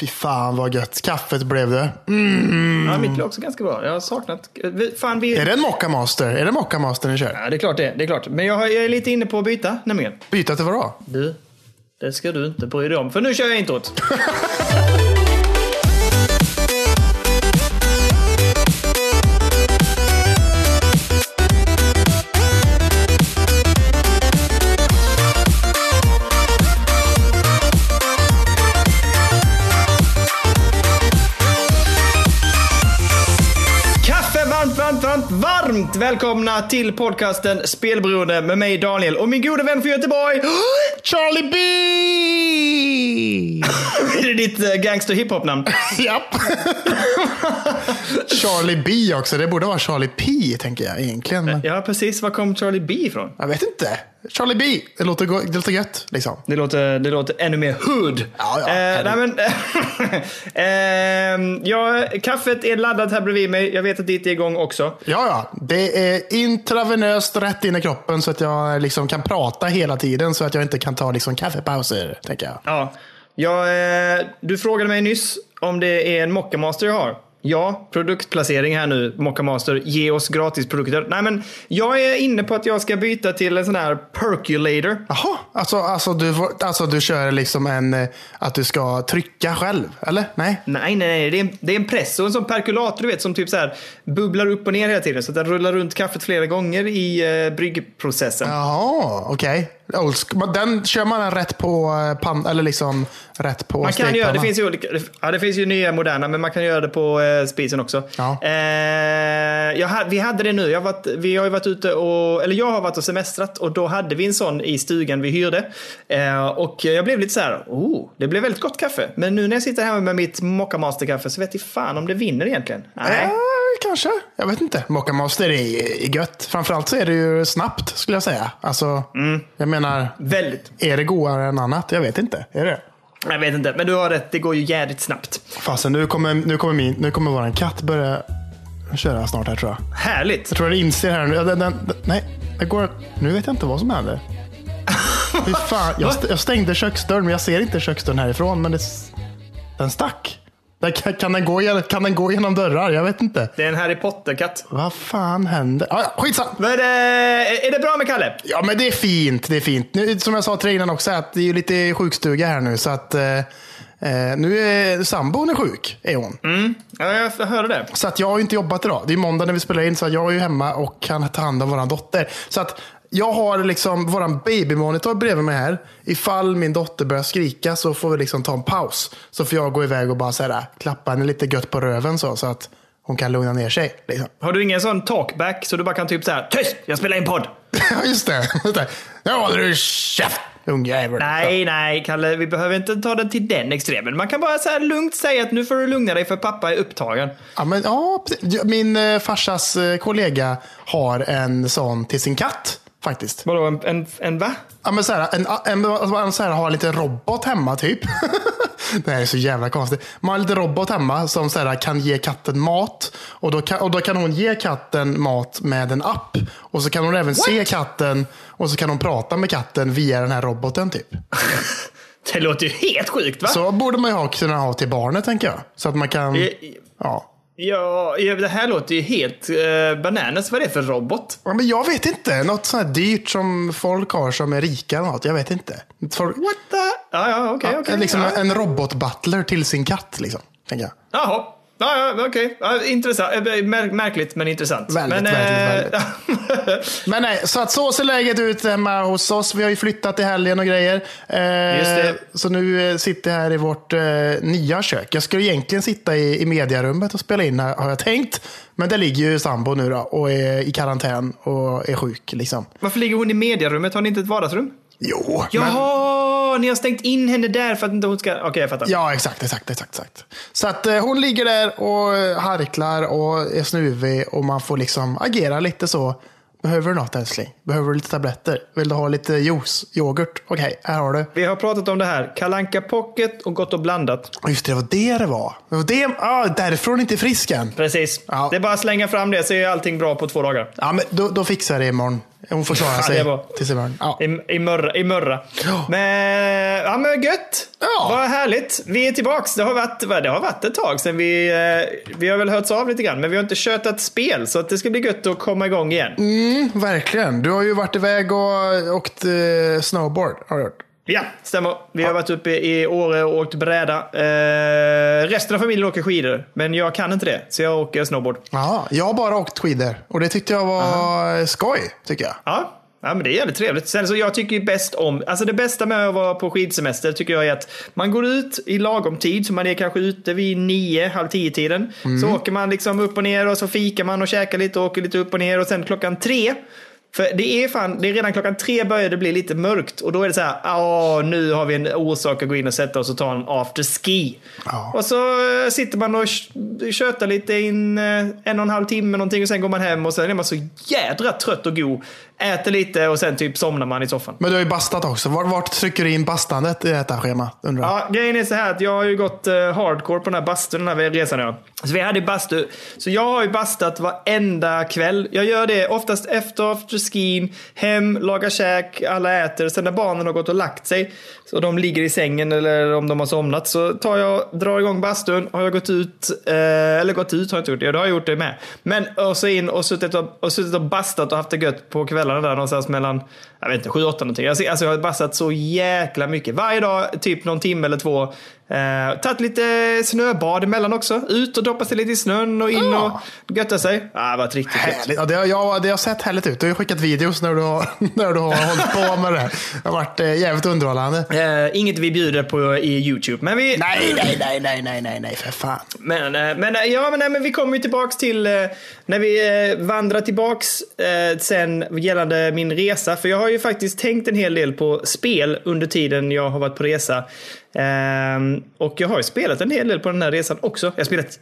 Fy fan vad gött. Kaffet blev det. Ja, mitt blev också ganska bra. Jag har saknat... vi- Fan, vi... Är det en Mocca Master? Är det Mocca Master ni kör? Ja, det är klart det. det är klart. Men jag, jag är lite inne på att byta, nämligen. Byta till vad då? Du, det ska du inte bry dig om. För nu kör jag introt. varmt välkomna till podcasten Spelberoende med mig Daniel och min gode vän från Göteborg. Charlie B! Är det ditt eh, gangster hiphop-namn? Japp. Charlie B också. Det borde vara Charlie P tänker jag egentligen. Ja, precis. Var kom Charlie B ifrån? jag vet inte. Charlie B. Det låter, det låter gött liksom. Det låter, det låter ännu mer hood. Ja, ja, eh, nej, men, eh, ja, kaffet är laddat här bredvid mig. Jag vet att ditt är igång också. Ja, ja. Det är intravenöst rätt in i kroppen så att jag liksom kan prata hela tiden så att jag inte kan ta liksom kaffepauser, tänker jag. Ja. Ja, eh, du frågade mig nyss om det är en Mocca Master jag har. Ja, produktplacering här nu. Mocca Master, ge oss gratisprodukter. Nej, men jag är inne på att jag ska byta till en sån här percolator. Jaha, alltså, alltså, du, alltså du kör liksom en, eh, att du ska trycka själv, eller? Nej? Nej, nej, nej. Det är, en, det är en press och en sån perkulator du vet som typ så här bubblar upp och ner hela tiden. Så att den rullar runt kaffet flera gånger i eh, bryggprocessen. Jaha, okej. Old school. Men Den kör man den rätt på eh, pann, eller liksom rätt på Man kan göra, det finns ju olika, ja, det finns ju nya moderna, men man kan göra det på eh, spisen också. Ja. Eh, jag, vi hade det nu, jag varit, vi har ju varit ute och, eller jag har varit och semestrat och då hade vi en sån i stugan vi hyrde. Eh, och jag blev lite så här, oh, det blev väldigt gott kaffe. Men nu när jag sitter här med mitt Mocca Master-kaffe så vet jag fan om det vinner egentligen. Nej. Ja, kanske. Jag vet inte. Mocca Master är, är gött. Framförallt så är det ju snabbt, skulle jag säga. Alltså, Mm. jag menar, Väldigt. är det godare än annat? Jag vet inte. Är det Jag vet inte, men du har rätt, det går ju jävligt snabbt. Fasen, nu kommer, nu kommer, min, nu kommer våran katt börja köra snart här tror jag. Härligt. Jag tror den inser här nu. Den, den, den, nej, det går. Nu vet jag inte vad som händer. Fy fan, jag, jag stängde köksdörren, men jag ser inte köksdörren härifrån. Men det, den stack. Kan, kan, den gå, gen- kan den gå genom dörrar? Jag vet inte. Det är en Harry Potter-katt. Vad fan händer? Ah, ja. Men, eh, är det bra med Kalle? Ja, men det är fint. Det är fint. Nu, som jag sa till innan också, att det är ju lite sjukstuga här nu. Så att eh, eh, nu är sambon är sjuk, är hon. Ja, jag hörde det. Så att jag har inte jobbat idag. Det är måndag när vi spelar in, så att jag är ju hemma och kan ta hand om våran dotter. Så att jag har liksom våran babymonitor bredvid mig här. Ifall min dotter börjar skrika så får vi liksom ta en paus. Så får jag gå iväg och bara så här, klappa henne lite gött på röven så, så att hon kan lugna ner sig. Liksom. Har du ingen sån talkback så du bara kan typ så här, tyst, jag spelar in podd. Ja, just det. Nu håller du käft, ungjävel. Nej, nej, Kalle, vi behöver inte ta det till den extremen. Man kan bara så här lugnt säga att nu får du lugna dig för pappa är upptagen. Ja, men, ja, min eh, farsas eh, kollega har en sån till sin katt. Faktiskt. Vadå, en, en, en va? Ja, men så här, en, en, en, så här, har en liten robot hemma typ. det här är så jävla konstigt. Man har en liten robot hemma som så här, kan ge katten mat. Och då, kan, och då kan hon ge katten mat med en app. Och så kan hon även se katten. Och så kan hon prata med katten via den här roboten typ. Det låter ju helt sjukt va? Så borde man ju ha, kunna ha till barnet tänker jag. Så att man kan... Eh, Ja. Ja, det här låter ju helt uh, bananas. Vad är det för robot? Ja, men jag vet inte. Något sånt här dyrt som folk har som är rika eller något. Jag vet inte. Folk, What the? Ja, ja, okej, ja, okej. liksom ja. en robotbutler till sin katt. Liksom, tänker jag. Jaha. Ja, ja, okej. Ja, intressant. Eh, mär- Märkligt, men intressant. Väldigt, men, väldigt, väldigt. Men nej, så att så ser läget ut hemma hos oss. Vi har ju flyttat i helgen och grejer. Eh. Så nu eh, sitter jag här i vårt eh, nya kök. Jag skulle egentligen sitta i, i mediarummet och spela in här, har jag tänkt. Men där ligger ju sambo nu då och är i karantän och är sjuk. Liksom. Varför ligger hon i mediarummet? Har ni inte ett vardagsrum? Jo, men... Jaha, ni har stängt in henne där för att inte hon ska... Okej, jag fattar. Ja, exakt, exakt, exakt. exakt. Så att eh, hon ligger där och eh, harklar och är snuvig och man får liksom agera lite så. Behöver du något älskling? Behöver du lite tabletter? Vill du ha lite juice? Yoghurt? Okej, här har du. Vi har pratat om det här. Kalanka Pocket och Gott och blandat. Just det, det var det det var. Det var det, ah, därifrån inte frisk än. Precis. Ja. Det är bara att slänga fram det så är allting bra på två dagar. Ja, men då, då fixar jag det imorgon. Hon får klara Ja, sig tills imorgon. Ja. I, i mörra. I mörra. Ja. Men, ja, men gött. Ja. Vad härligt. Vi är tillbaks. Det har varit, det har varit ett tag sedan vi... eh, Vi har väl hörts av lite grann, men vi har inte kört ett spel. Så att det ska bli gött att komma igång igen. Mm, verkligen. Du har ju varit iväg och åkt eh, snowboard. Har du gjort. Ja, stämmer. Vi har varit uppe i Åre och åkt bräda. Eh, resten av familjen åker skidor, men jag kan inte det. Så jag åker snowboard. Jaha, jag har bara åkt skidor och det tyckte jag var skoj. Tycker jag. Ja. Ja, men det är jävligt trevligt. Sen så jag tycker bäst om, alltså det bästa med att vara på skidsemester tycker jag är att man går ut i lagom tid, så man är kanske ute vid nio, halv tio tiden. Så åker man liksom upp och ner och så fikar man och käkar lite och åker lite upp och ner och sen klockan tre för det är fan, det är redan klockan tre börjar det bli lite mörkt och då är det så här, ja nu har vi en orsak att gå in och sätta oss och ta en afterski. Ja. Och så eh, sitter man och tjötar lite in eh, en och en halv timme någonting och sen går man hem och sen är man så jädra trött och god. Äter lite och sen typ somnar man i soffan. Men du har ju bastat också. Vart, vart trycker du in bastandet i detta schema? Undrar jag. Ja, grejen är så här att jag har ju gått eh, hardcore på den här bastun den här resan. Ja. Så vi hade bastu. Så jag har ju bastat varenda kväll. Jag gör det oftast efter afterskin, hem, lagar käk, alla äter. Sen när barnen har gått och lagt sig, så de ligger i sängen eller om de har somnat, så tar jag, drar igång bastun. Har jag gått ut, eh, eller gått ut har jag inte gjort det, ja, då har jag gjort det med. Men och så in och suttit och, och, suttit och bastat och haft det gött på kvällarna där någonstans mellan, jag vet inte, 7-8 någonting. Alltså, jag har bastat så jäkla mycket. Varje dag, typ någon timme eller två. Eh, tagit lite snöbad emellan också. Ut och doppa sig lite i snön och in Ja. och götta sig. Ah, det varit riktigt. Härligt. Ja, det, har, ja, det har sett härligt ut. Du har ju skickat videos när du har, när du har hållit på med det. Det har varit eh, jävligt underhållande. Eh, inget vi bjuder på i YouTube. Men vi, Nej, nej, nej, nej, nej, nej, nej, för fan. Men, eh, men, eh, ja, men, nej, men vi kommer ju tillbaks till eh, när vi eh, vandrar tillbaks eh, sen gällande min resa. För jag har ju faktiskt tänkt en hel del på spel under tiden jag har varit på resa. Ehm, och jag har ju spelat en hel del på den här resan också. Jag har spelat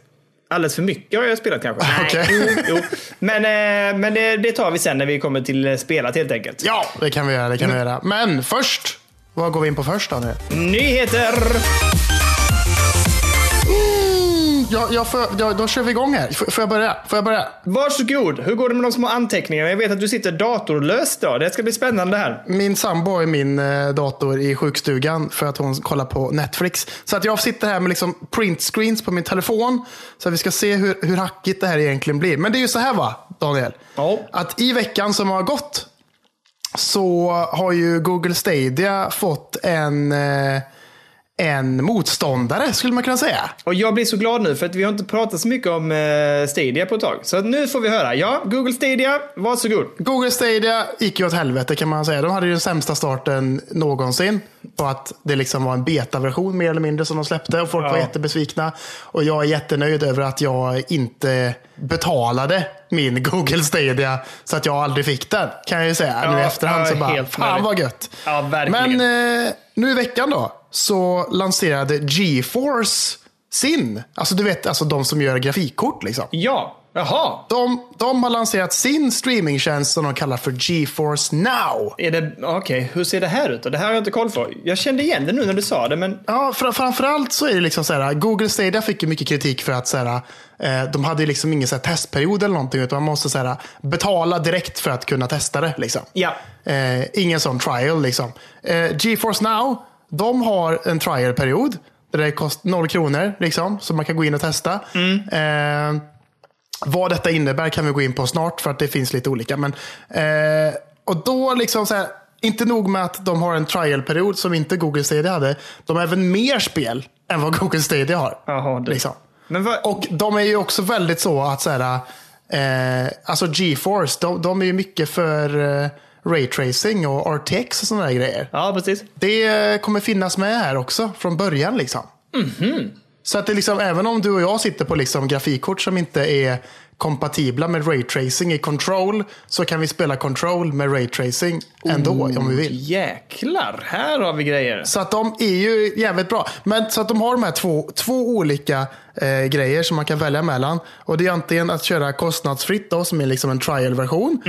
alldeles för mycket har jag spelat kanske. Okej. jo, jo. Men, eh, men det, det tar vi sen när vi kommer till eh, spelat helt enkelt. Ja, det kan vi göra. Det kan vi göra. Men först, vad går vi in på först då? Nu? Nyheter! Ja, ja, får, ja, då kör vi igång här. Får, får jag börja? Får jag börja? Varsågod. Hur går det med de små anteckningarna? Jag vet att du sitter datorlöst då. Det ska bli spännande här. Min sambo ju min eh, dator i sjukstugan för att hon kollar på Netflix. Så att jag sitter här med liksom print screens på min telefon. Så att vi ska se hur, hur hackigt det här egentligen blir. Men det är ju så här va, Daniel? Ja. Att i veckan som har gått så har ju Google Stadia fått en, eh, en motståndare skulle man kunna säga. Och jag blir så glad nu för att vi har inte pratat så mycket om eh, Stadia på ett tag. Så nu får vi höra. Ja, Google Stadia, varsågod. Google Stadia gick ju åt helvete kan man säga. De hade ju den sämsta starten någonsin. På att det liksom var en betaversion mer eller mindre som de släppte. Och folk Ja. var jättebesvikna. Och jag är jättenöjd över att jag inte betalade min Google Stadia. Så att jag aldrig fick den. Kan jag ju säga. nu i Ja, efterhand ja, så bara, fan vad gött. Ja, verkligen. Men eh, nu i veckan då. Så lanserade GeForce sin. Alltså du vet, alltså de som gör grafikkort liksom. Ja, jaha. De, de har lanserat sin streamingtjänst som de kallar för GeForce Now. Är det, okej, hur ser det här ut? Det här har jag inte koll på. Jag kände igen det nu när du sa det, men Ja, fr- framförallt så är det liksom så här, Google Stadia fick ju mycket kritik för att så här, eh, de hade liksom ingen så här testperiod eller någonting, utan man måste så här, betala direkt för att kunna testa det. Liksom. ja. Eh, ingen sån trial liksom. Eh, GeForce Now, de har en trialperiod där det kostar noll kronor, liksom, så man kan gå in och testa. Eh, vad detta innebär kan vi gå in på snart, för att det finns lite olika. Men, eh, och då liksom så här, inte nog med att de har en trialperiod som inte Google Stadia hade. De har även mer spel än vad Google Stadia har. Jaha, det. Liksom. Och de är ju också väldigt så att så här, eh, alltså GeForce, de, de är ju mycket för eh, raytracing och RTX och sådana där grejer. Ja, precis. Det kommer finnas med här också från början. liksom. Så att det liksom, även om du och jag sitter på liksom grafikkort som inte är kompatibla med raytracing i Control så kan vi spela Control med raytracing ändå om vi vill. Jäklar, här har vi grejer. Så att de är ju jävligt bra. Men så att de har de här två, två olika eh, grejer som man kan välja mellan. Och det är antingen att köra kostnadsfritt då, som är liksom en trial-version.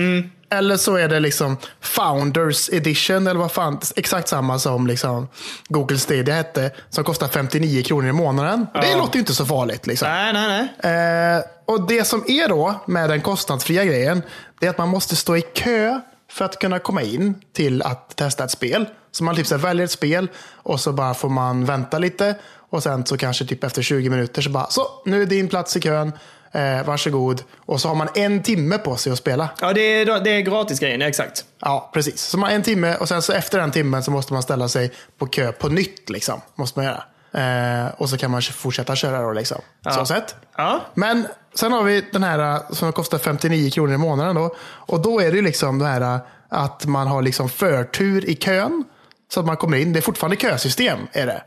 Eller så är det liksom Founders Edition, eller vad fan, exakt samma som liksom Google Stadia hette, som kostar 59 kronor i månaden. Det låter ju inte så farligt. Liksom. Nej, nej, nej. Eh, och det som är då med den kostnadsfria grejen, det är att man måste stå i kö för att kunna komma in till att testa ett spel. Så man typ så väljer ett spel och så bara får man vänta lite. Och sen så kanske typ efter 20 minuter så bara, så nu är din plats i kön. Eh, varsågod. Och så har man en timme på sig att spela. Ja, det är, det är gratisgrejen, exakt. Ja, precis. Så man har en timme och sen så efter den timmen så måste man ställa sig på kö på nytt. Liksom. Måste man göra. Eh, och så kan man fortsätta köra då. Liksom. Så sett. Ja. Men sen har vi den här eh, som kostar 59 kronor i månaden. Då. Och då är det ju liksom det här eh, att man har liksom förtur i kön. Så att man kommer in. Det är fortfarande kösystem. Är det.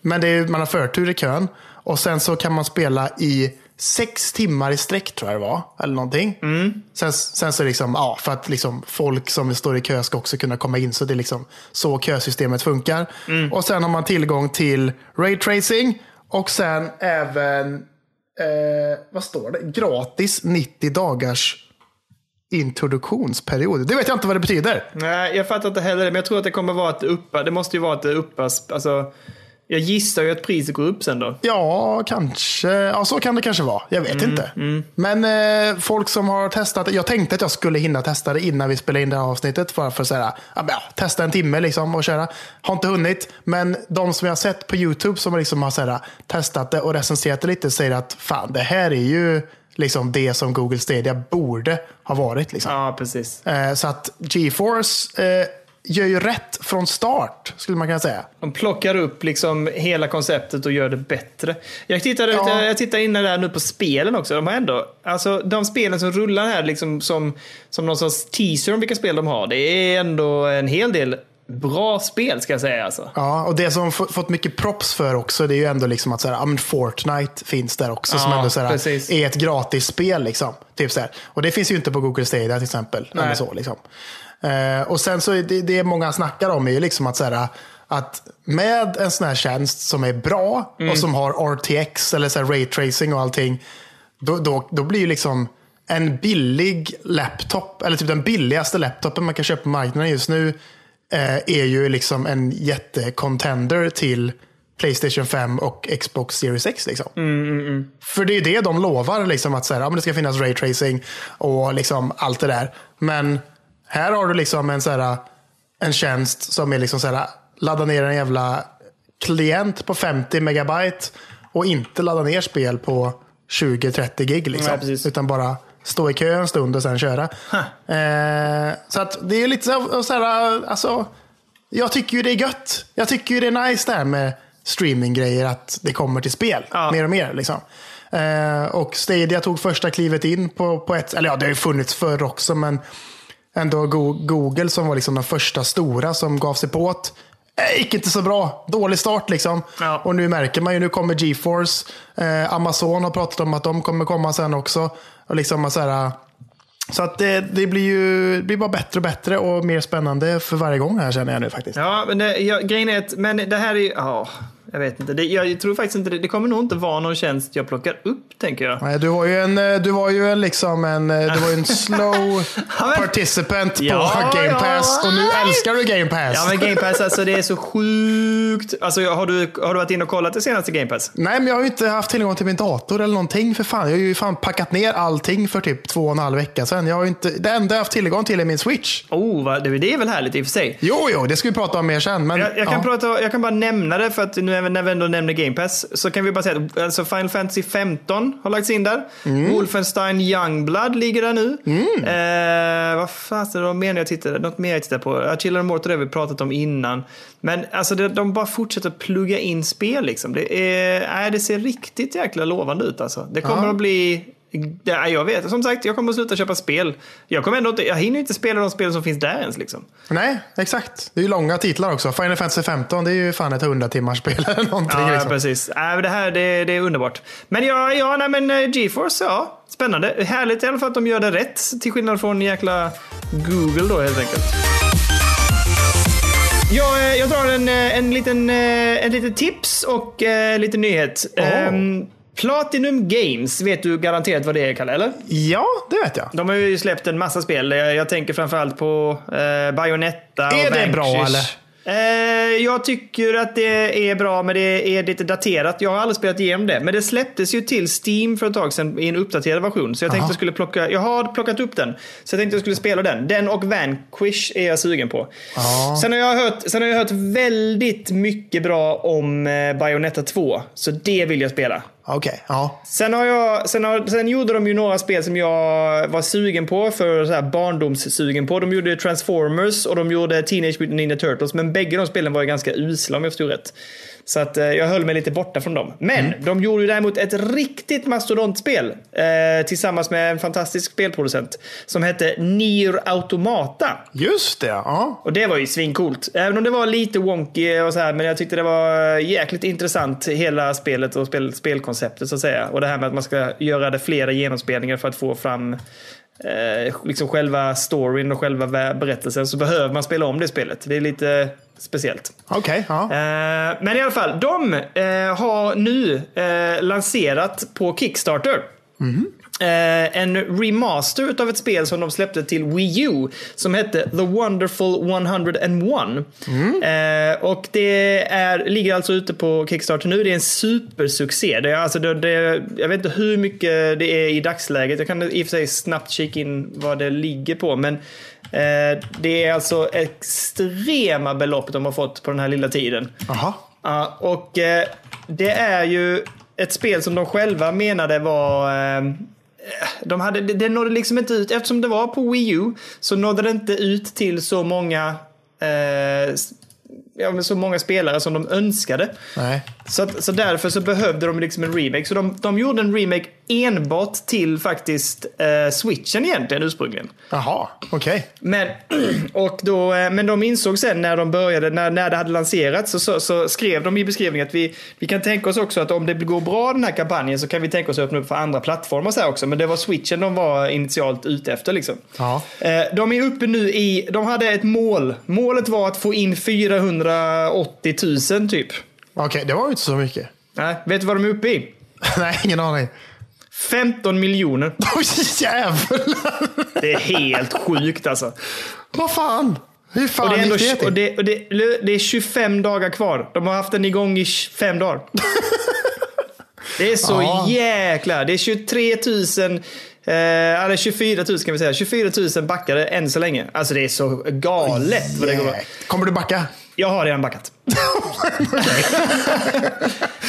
Men det är, man har förtur i kön. Och sen så kan man spela i sex timmar i sträck tror jag det var. Eller någonting. Sen, sen så liksom, ja, för att liksom folk som står i kö ska också kunna komma in. Så det är liksom så kösystemet funkar. Och sen har man tillgång till raytracing. Och sen även, eh, vad står det? Gratis 90 dagars introduktionsperiod. Det vet jag inte vad det betyder. Nej, jag fattar inte heller det, men jag tror att det kommer vara att uppa, det måste ju vara att uppas, alltså, jag gissar ju att priset går upp sen då. Ja, kanske. Ja, så kan det kanske vara. Jag vet inte. Men eh, folk som har testat. Jag tänkte att jag skulle hinna testa det innan vi spelade in det här avsnittet. Bara för att säga, ja, testa en timme liksom och köra. Har inte hunnit. Men de som jag har sett på YouTube som liksom har så här, testat det och recenserat det lite säger att fan, det här är ju liksom det som Google Stadia borde ha varit. Liksom. Ja, precis. Eh, så att GeForce eh, gör ju rätt från start, skulle man kunna säga. De plockar upp liksom hela konceptet och gör det bättre. Jag tittade, Ja. jag tittade inne där nu på spelen också. De har ändå, alltså de spelen som rullar här liksom som, som någon sorts teaser om vilka spel de har. Det är ändå en hel del bra spel ska jag säga alltså. Ja, och det som fått mycket props för också, det är ju ändå liksom att så här, Fortnite finns där också, som Ja, ändå så här, precis. är ett gratisspel. Liksom. Typ så här. Och det finns ju inte på Google Stadia till exempel. Nej. Eller så, liksom. Eh, och sen så är det, det många snackar om är ju liksom att, så här, att med en sån här tjänst som är bra Mm. och som har RTX eller så här, raytracing och allting, då, då, då blir ju liksom en billig laptop, eller typ den billigaste laptopen man kan köpa på marknaden just nu, eh, är ju liksom en jättecontender till Playstation 5 och Xbox Series X. Liksom. För det är det de lovar, liksom, att så här, ja, men det ska finnas raytracing och liksom allt det där. Men här har du liksom en, så här, en tjänst som är liksom så här, ladda ner en jävla klient på 50 megabyte och inte ladda ner spel på 20-30 gig. Liksom, Nej, utan bara stå i kö en stund och sen köra. Eh, så att det är lite så, så här, alltså, jag tycker ju det är gött. Jag tycker ju det är nice det här med streaminggrejer, att det kommer till spel Ja. mer och mer. Liksom. Eh, och Stadia tog första klivet in på, på ett, eller ja det har ju funnits förr också, men ändå Go- Google som var liksom den första stora som gav sig på det. Eh, gick inte så bra. Dålig start liksom. Ja. Och nu märker man ju, nu kommer GeForce. Eh, Amazon har pratat om att de kommer komma sen också. Och liksom så här, så att det, det blir ju det blir bara bättre och bättre och mer spännande för varje gång här känner jag nu faktiskt. Ja, men det, ja, grejen är att, men det här är ju, ja, jag vet inte. Det, jag tror faktiskt inte det, det kommer nog inte vara någon tjänst jag plockar upp, tänker jag. Nej, Du var ju en, eh, du var ju en, liksom en, eh, du var en slow Ja, participant på Ja, Game ja. Pass och nu älskar du Game Pass. Ja, men Game Pass, alltså det är så sjukt. Alltså, har du, har du varit inne och kollat det senaste Game Pass? Nej, men jag har ju inte haft tillgång till min dator eller någonting för fan. Jag har ju fan packat ner allting för typ två och en halv vecka sedan. Jag har inte, det enda jag har haft tillgång till är min Switch. Oh, vad, det, det är väl härligt i och för sig. Jo, jo, det ska vi prata om mer sen. Men, Jag, jag, kan ja. prata, jag kan bara nämna det för att nu när vi ändå nämner Game Pass så kan vi bara säga att alltså Final Fantasy 15 har lagts in där. Mm. Wolfenstein Youngblood ligger där nu. Eh, vad fan är det något mer jag tittade, något mer jag tittade på? Ja, Children of Mortar har vi pratat om innan. Men alltså det, de bara fortsätter plugga in spel liksom. Det, är, nej, det ser riktigt jäkla lovande ut alltså. Det kommer Ja. att bli Ja, jag vet, som sagt, jag kommer att sluta köpa spel. Jag, kommer ändå inte, jag hinner inte spela de spel som finns där ens. Liksom. Nej, exakt. Det är ju långa titlar också. Final Fantasy 15, det är ju fan ett 100 timmars spel eller någonting. Ja, liksom. precis. Äh, det här det, det är underbart. Men ja, ja nej, men eh, GeForce, ja. Spännande. Härligt i alla fall att de gör det rätt. Till skillnad från jäkla Google då helt enkelt. Jag, eh, jag drar en, eh, en, liten, en liten tips och eh, lite nyhet. Ehm, Platinum Games, vet du garanterat vad det är, Kalle? Eller? Ja, det vet jag. De har ju släppt en massa spel. Jag, tänker framförallt på eh, Bayonetta och Är det Vanquish. bra, eller? Eh, jag tycker att det är bra, men det är lite daterat. Jag har aldrig spelat igenom det, men det släpptes ju till Steam för ett tag sedan i en uppdaterad version. Så jag tänkte Aha. jag skulle plocka, jag har plockat upp den. Så jag tänkte jag skulle spela den. Den och Vanquish är jag sugen på. Sen, har jag hört, sen har jag hört väldigt mycket bra om eh, Bayonetta 2, så det vill jag spela. Okej, ja. Sen, har jag, sen, har, sen gjorde de ju några spel som jag var sugen på, för så här barndomssugen på. De gjorde Transformers och de gjorde Teenage Mutant Ninja Turtles, men bägge de spelen var ju ganska usla om jag förstod rätt. Så att eh, jag höll mig lite borta från dem. Men de gjorde ju däremot ett riktigt mastodontspel eh, tillsammans med en fantastisk spelproducent som hette Nier Automata. Just det, ja. Och det var ju svincoolt. Även om det var lite wonky och så här, men jag tyckte det var jäkligt intressant hela spelet och spel, spelkonceptet så att säga. Och det här med att man ska göra det flera genomspelningar för att få fram eh, liksom själva storyn och själva berättelsen så behöver man spela om det spelet. Det är lite speciellt. Okej, ja. Eh, men i alla fall, de eh, har nu lanserat på Kickstarter. Eh, en remaster av ett spel som de släppte till Wii U som hette The Wonderful 101. Eh, och det är, ligger alltså ute på Kickstarter nu. Det är en supersuccé. Det är alltså det, det, jag vet inte hur mycket det är i dagsläget. Jag kan i och för sig snabbt kika in vad det ligger på. Men eh, det är alltså extrema belopp de har fått på den här lilla tiden. Jaha. Ja, och eh, det är ju ett spel som de själva menade var... De hade, det, det nådde liksom inte ut, eftersom det var på Wii U så nådde det inte ut till så många eh, ja, så många spelare som de önskade. Nej. Så, så därför så behövde de liksom en remake. Så de, de gjorde en remake enbart till faktiskt eh, switchen egentligen ursprungligen. Jaha, okej. Men, och då, eh, men de insåg sen när de började, när, när det hade lanserats, så, så, så skrev de i beskrivningen att vi, vi kan tänka oss också att om det går bra den här kampanjen så kan vi tänka oss att öppna upp för andra plattformar så här också. Men det var switchen de var initialt ute efter liksom. Ja. Eh, De är uppe nu i, de hade ett mål. Målet var att få in 480 000 typ. Okej, det var ju inte så mycket. Nej, vet du vad de är uppe i? Nej, ingen aning. 15 miljoner. Oj, jävlar! Det är helt sjukt alltså. Vad fan? Hur Och fan det, är ändå, och, det, och det, det är 25 dagar kvar. De har haft den igång i 25 dagar. Det är så Ja. jäkla... Det är 23 000... Eh, eller 24 000 kan vi säga. 24 000 backare än så länge. Alltså det är så galet vad det går. Kommer du backa? Jag har redan backat.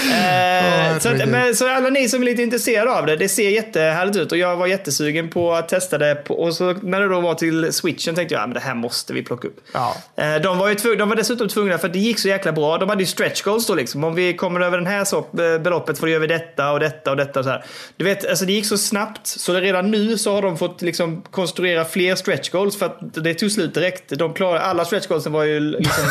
Eh, så, att, men, så alla ni som är lite intresserade av det, det ser jättehärligt ut och jag var jättesugen på att testa det. På, och så när det då var till switchen tänkte jag att det här måste vi plocka upp. Ja. Eh, de, var ju tvung, de var dessutom tvungna, för det gick så jäkla bra, de hade ju stretch goals då liksom. Om vi kommer över den här så, eh, beloppet får vi göra detta och detta och detta och så här. Du vet, alltså det gick så snabbt så redan nu så har de fått liksom konstruera fler stretch goals för att det tog slut direkt. De klarade, alla stretch goalsen var ju liksom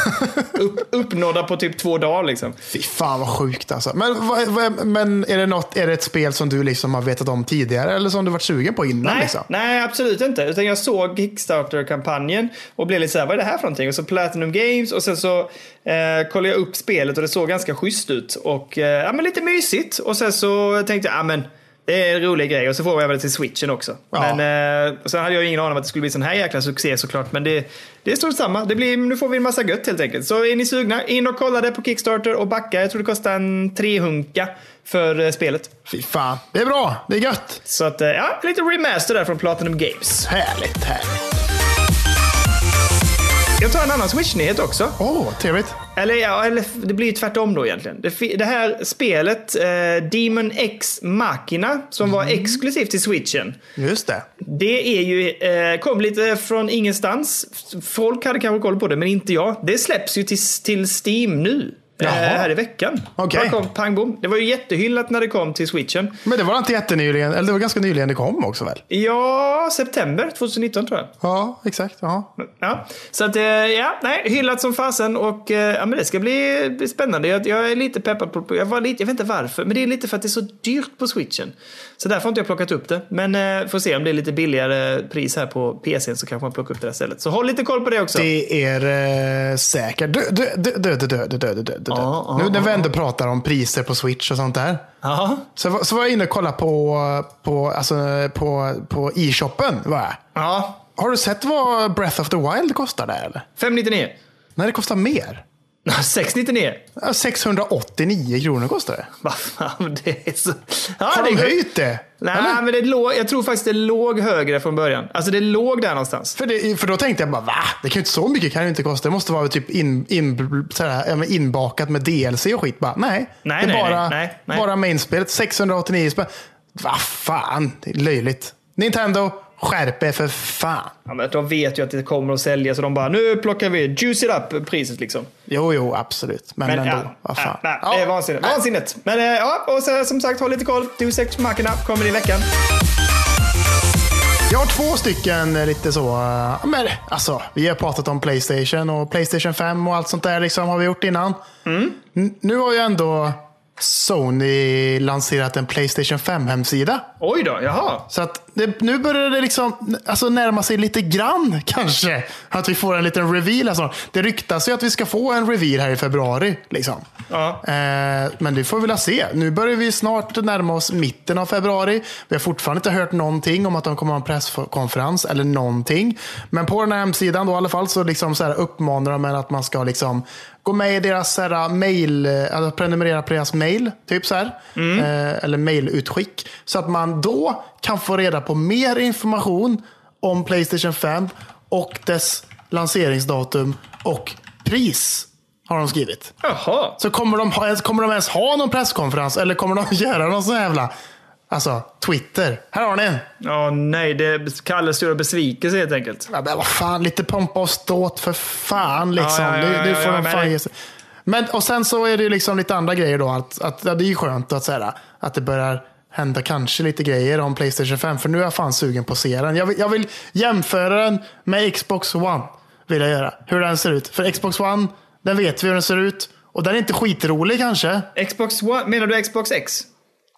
upp, uppnådda på typ två dagar liksom. Fy fan vad sjukt alltså. Men, vad, vad, men är, det något, är det ett spel som du liksom har vetat om tidigare eller som du varit sugen på innan? Nej, Liksom? nej, absolut inte. Utan jag såg Kickstarter-kampanjen och blev lite så här, vad är det här för någonting? Och så Platinum Games och sen så eh, kollade jag upp spelet och det såg ganska schysst ut. Och eh, ja, men lite mysigt. Och sen så tänkte jag, ja men det är en rolig grej. Och så får jag väl till switchen också. Ja. Men eh, sen hade jag ingen aning om att det skulle bli sån här jäkla succé såklart. Men det, det är stort samma. Det blir, nu får vi en massa gött helt enkelt. Så är ni sugna, in och kolla det på Kickstarter och backa. Jag tror det kostar en trehunka för eh, spelet. Fy fan, det är bra. Det är gött. Så att, eh, ja, lite remaster där från Platinum Games. Härligt, härligt. Jag tar en annan Switch-nyhet också. Åh, oh, trevligt. Eller, ja, eller det blir ju tvärtom då egentligen. Det, det här spelet, eh, Demon X Machina, som var exklusivt till Switchen. Just det. Det är ju, eh, kom lite från ingenstans. Folk hade kanske koll på det, men inte jag. Det släpps ju till, till Steam nu. Eh, Jaha. här i veckan. Bara kom, pang bom. Det var ju jättehyllat när det kom till Switchen. Men det var inte jättenyligen, eller det var ganska nyligen det kom också väl? Ja, september 2019 tror jag. Ja, exakt. Ja. Ja, så att, eh, ja, nej, hyllat som fasen och eh, ja, men det ska bli, bli spännande. Jag, jag är lite peppad på, jag, var lite, jag vet inte varför, men det är lite för att det är så dyrt på switchen. Så därför har inte jag plockat upp det. Men eh, får se om det är lite billigare pris här på PCn så kanske man plockar upp det där istället. Så håll lite koll på det också. Det är eh, säkert. Du, du, du, du, du, du, du, du, du, du. Ja, ja, Nu när vi ändå pratar om priser på Switch och sånt där. Ja, Så, var- så var jag inne och kollade på, på, alltså, på, på e-shoppen. Va? ja. Har du sett vad Breath of the Wild kostar där eller? 599. Nej, det kostar mer. 699. Ja, 689 kronor kostar det. Vad fan, det är så... Ja, Har det de höjt det? Nej, Eller? men det låg, jag tror faktiskt det låg högre från början. Alltså det låg där någonstans. För, det, för då tänkte jag bara, va? Det kan ju inte så mycket kan det inte kosta. Det måste vara typ in, in, men inbakat med DLC och skit. Bara, nej, Nej, det är nej, bara, nej, nej, nej. bara mainspelet. 689 spänn. Vad fan, det är löjligt. Nintendo, skärp er för fan. Ja, men de vet ju att det kommer att säljas så de bara nu plockar vi juice it up priset liksom. Jo, jo, absolut. Men, Men ändå, ja, vad ja, fan. nej, Ja. det är vansinnigt. vansinnigt. Men eh, ja, och så, som sagt, håll lite koll. Deus Ex Machina kommer i veckan. Jag har två stycken eh, lite så, eh, men alltså, vi har pratat om Playstation och Playstation 5 och allt sånt där liksom har vi gjort innan. Mm. Nu har ju ändå Sony lanserat en Playstation 5-hemsida. Oj då, jaha. Så att det, nu börjar det liksom alltså närma sig lite grann kanske. Att vi får en liten reveal. Alltså. Det ryktas ju att vi ska få en reveal här i februari. Liksom. Ja. Eh, men det får vi väl se. Nu börjar vi snart närma oss mitten av februari. Vi har fortfarande inte hört någonting om att de kommer ha en presskonferens eller någonting. Men på den här hemsidan då i alla fall så, liksom så här uppmanar de att man ska liksom gå med i deras så här, mail, eh, alltså prenumerera på deras mail. Typ så här. Eh, eller mailutskick. Så att man då kan få reda på mer information om Playstation 5 och dess lanseringsdatum och pris. Har de skrivit. Jaha. Så kommer de, ha, kommer de ens ha någon presskonferens eller kommer de göra någon sån jävla Alltså, Twitter. Här har ni en. Ja, nej, det är Kalles stora besvikelse helt enkelt. Ja, men vad fan, lite pompa och ståt för fan. Liksom. Ja, ja, ja, nu ja, får ja, de fan det- ge sig. Men, och sen så är det liksom lite andra grejer då. Att, att, ja, det är ju skönt att, säga, att det börjar hända kanske lite grejer om Playstation 5. För nu är jag fan sugen på att se den. Jag vill, jag vill jämföra den med Xbox One. Vill jag göra. Hur den ser ut. För Xbox One, den vet vi hur den ser ut. Och den är inte skitrolig kanske. Xbox One, menar du Xbox X?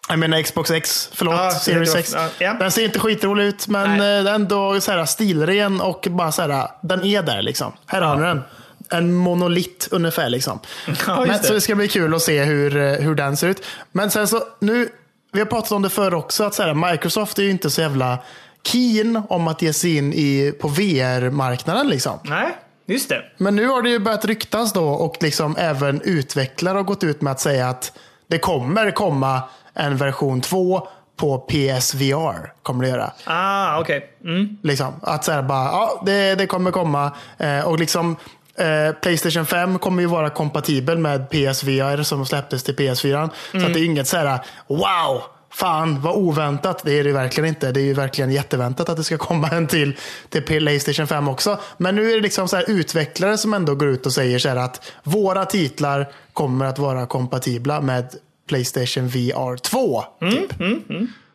Jag menar Xbox X, förlåt, Ja, Series X. ja, ja. Den ser inte skitrolig ut, men Nej. eh, ändå så här, stilren och bara så här, den är där liksom. Här har ni den. En monolit ungefär liksom. Ja, men, det. så det ska bli kul att se hur, eh, hur den ser ut. Men sen så, nu, vi har pratat om det förr också, att så här, Microsoft är ju inte så jävla keen om att ge sig in i, på VR-marknaden liksom. Nej, just det. Men nu har det ju börjat ryktas då och liksom även utvecklare har gått ut med att säga att det kommer komma en version 2 på PSVR. Kommer det göra. Ah, okej. Mm. Liksom, att säga bara, ja det, det kommer komma. Eh, och liksom eh, Playstation 5 kommer ju vara kompatibel med PSVR som släpptes till PS4. Så att det är inget så här, wow, fan vad oväntat. Det är det verkligen inte. Det är ju verkligen jätteväntat att det ska komma en till, till Playstation 5 också. Men nu är det liksom så här utvecklare som ändå går ut och säger så här att våra titlar kommer att vara kompatibla med Playstation VR 2. Typ.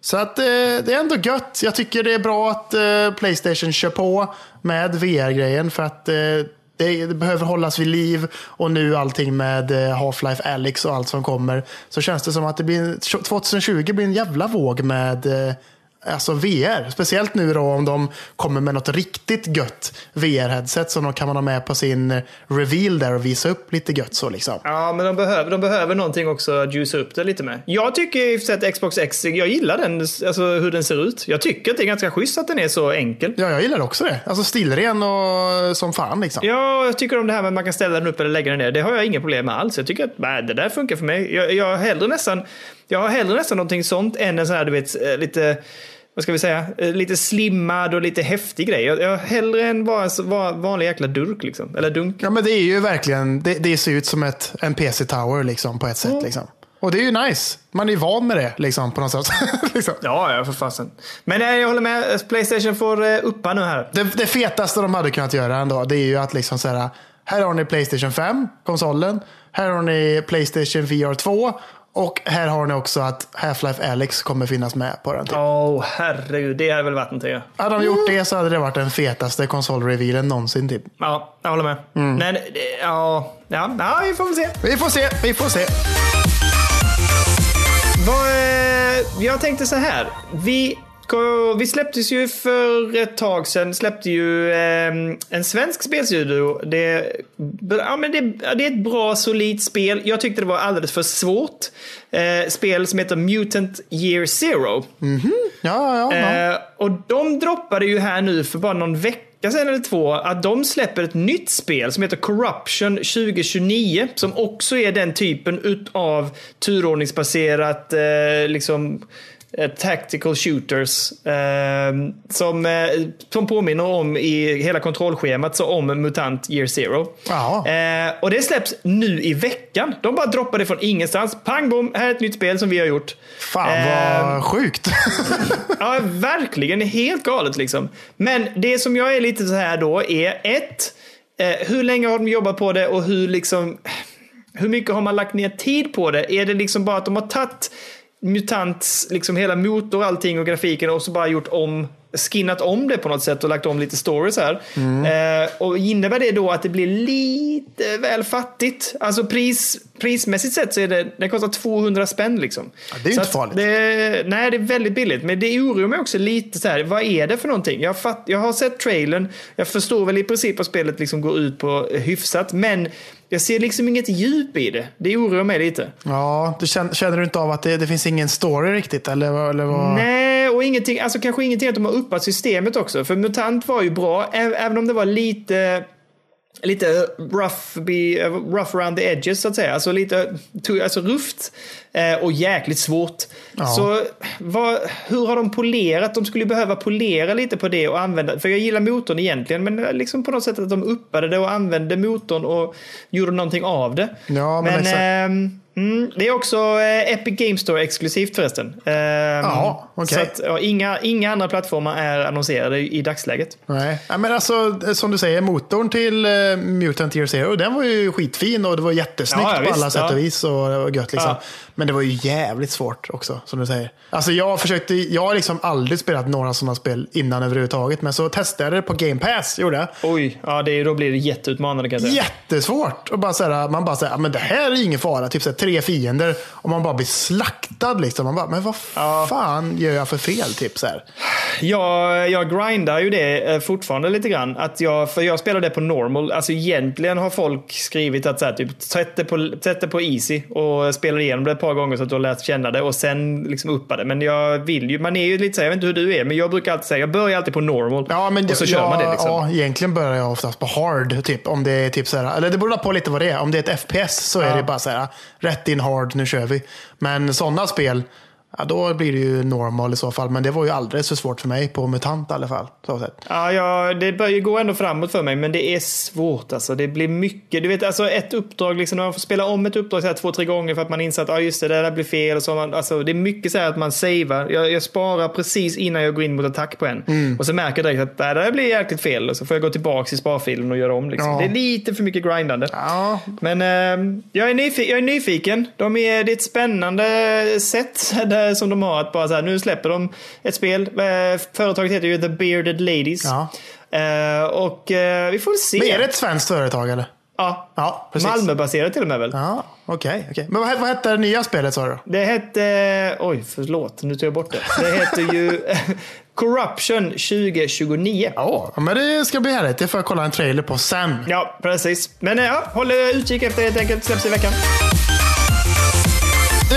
Så att eh, det är ändå gött. Jag tycker det är bra att eh, Playstation kör på med VR-grejen för att eh, det, det behöver hållas vid liv och nu allting med eh, Half-Life Alyx och allt som kommer. Så känns det som att det blir 2020 blir en jävla våg med eh, Alltså VR, speciellt nu då om de kommer med något riktigt gött VR-headset som de kan man ha med på sin eh, reveal där och visa upp lite gött så liksom. Ja, men de behöver, de behöver någonting också att juica upp det lite med. Jag tycker i och för sig att Xbox X, jag gillar den, alltså hur den ser ut. Jag tycker att det är ganska schysst att den är så enkel. Ja, jag gillar också det. Alltså stilren och som fan liksom. Ja, jag tycker om det här med att man kan ställa den upp eller lägga den ner. Det har jag inga problem med alls. Jag tycker att nej, det där funkar för mig. Jag, jag, har hellre nästan, jag har hellre nästan någonting sånt än en sån här, du vet, eh, lite, vad ska vi säga, Eh, lite slimmad och lite häftig grej. Jag, jag hellre än bara en vanlig jäkla durk liksom. Eller dunk. Ja, men det är ju verkligen, det, det ser ut som ett, en PC-tower liksom, på ett sätt. Liksom. Och det är ju nice. Man är van med det liksom, på något sätt. liksom. Ja, ja, för fasen. Men nej, jag håller med. Playstation får uh, uppa nu här. det, det fetaste de hade kunnat göra ändå, det är ju att liksom så här, här har ni Playstation 5, konsolen. Här har ni Playstation VR 2. Och här har ni också att Half-Life Alyx kommer finnas med på den. Åh, oh, herregud. Det hade väl varit någonting. Hade de gjort det så hade det varit den fetaste konsolrevealen någonsin. Typ. Ja, jag håller med. Men, det- ja, ja, ja, vi får väl se. Vi får se, vi får se. Vad, eh, jag tänkte så här. Vi Vi släpptes ju för ett tag sedan, släppte ju eh, en svensk spelstudio. Det, ja, men det, det, är ett bra, solidt spel. Jag tyckte det var alldeles för svårt. Eh, spel som heter Mutant Year Zero. Mm -hmm. Ja, ja, ja. Eh, och de droppade ju här nu för bara någon vecka sedan eller två att de släpper ett nytt spel som heter Corruption 2029 som också är den typen av turordningsbaserat eh, liksom tactical shooters eh, som, eh, som påminner om i hela kontrollschemat så om MUTANT Year Zero. Eh, och det släpps nu i veckan. De bara droppar det från ingenstans. Pang bom, här är ett nytt spel som vi har gjort. Fan vad ehm, sjukt. ja, verkligen. Helt galet liksom. Men det som jag är lite så här då är ett, eh, hur länge har de jobbat på det och hur liksom hur mycket har man lagt ner tid på det? Är det liksom bara att de har tagit Mutants, liksom hela motor, allting och grafiken och så bara gjort om, skinnat om det på något sätt och lagt om lite stories här. Mm. Eh, och innebär det då att det blir lite väl fattigt? Alltså pris, prismässigt sett så är det, det kostar 200 spänn liksom. Ja, det är ju inte farligt. Det, nej, det är väldigt billigt. Men det oroar mig också lite så här, vad är det för någonting? Jag, fatt, jag har sett trailern, jag förstår väl i princip vad spelet liksom går ut på hyfsat, men jag ser liksom inget djup i det. Det oroar mig lite. Ja, du känner, känner du inte av att det, det finns ingen story riktigt? Eller, eller vad? Nej, och ingenting, alltså kanske ingenting att de har uppat systemet också. För MUTANT var ju bra, även om det var lite lite rough, be, rough around the edges så att säga. Alltså lite alltså rufft eh, och jäkligt svårt. Ja. Så vad, hur har de polerat? De skulle behöva polera lite på det och använda, för jag gillar motorn egentligen, men liksom på något sätt att de uppade det och använde motorn och gjorde någonting av det. Ja, men, men eh, Mm, det är också eh, Epic Game Store exklusivt förresten. Um, ja, okay. Så att, ja, inga, inga andra plattformar är annonserade i, i dagsläget. Nej, ja, men alltså som du säger, motorn till uh, Mutant Year Zero, den var ju skitfin och det var jättesnyggt ja, på visst, alla sätt och vis och, och gött liksom. Men det var ju jävligt svårt också, som du säger. Alltså jag försökte, jag har liksom aldrig spelat några sådana spel innan överhuvudtaget, men så testade jag det på Game Pass, gjorde jag. Oj, ja det, då blir det jätteutmanande kan jag säga. Jättesvårt! Och bara så man bara säger, men det här är ingen fara. Typ så här, tre fiender och man bara blir slaktad liksom. Man bara, men vad ja. fan gör jag för fel? Typ så här. Jag, jag grindar ju det eh, fortfarande lite grann. Att jag, för jag spelar det på normal. Alltså egentligen har folk skrivit att så här, typ, sätt, det på, sätt det på easy och spelar igenom det ett par gånger så att du har lärt känna det och sen liksom uppa det. Men jag vill ju, man är ju lite så här, jag vet inte hur du är, men jag brukar alltid säga, jag börjar alltid på normal. Ja, men och så jag, kör man det liksom. Ja, egentligen börjar jag oftast på hard. Typ, om det är typ så här, eller det beror på lite vad det är. Om det är ett FPS så ja. är det bara så här, bet in hard, nu kör vi. Men sådana spel, Ja, då blir det ju normal i så fall. Men det var ju alldeles för svårt för mig på MUTANT i alla fall. Så sätt. Ja, ja, det börjar gå ändå framåt för mig, men det är svårt alltså. Det blir mycket. Du vet, alltså ett uppdrag, liksom, när man får spela om ett uppdrag så här, två, tre gånger för att man inser att ah, just det, det där blir fel. Och så man, alltså, det är mycket så här att man savar. Jag, jag sparar precis innan jag går in mot attack på en. Mm. Och så märker jag direkt att det där blir jäkligt fel. Och så får jag gå tillbaka i sparfilen och göra om. Liksom. Ja. Det är lite för mycket grindande. Ja. Men eh, jag, är nyfiken, jag är nyfiken. De är, det är ett spännande sätt där, som de har att bara så här, nu släpper de ett spel. Eh, företaget heter ju The Bearded Ladies. Ja. Uh, och uh, vi får se. Men är det ett svenskt företag eller? Ja, ja Malmöbaserat till och med väl. Ja, Okej, okay, okay, men vad, vad hette det nya spelet sa du? Det hette, oj förlåt, nu tog jag bort det. Det heter ju Corruption 2029. Ja, men det ska bli härligt. Det får jag kolla en trailer på sen. Ja, precis. Men ja, håll utkik efter det helt enkelt. Släpps i veckan det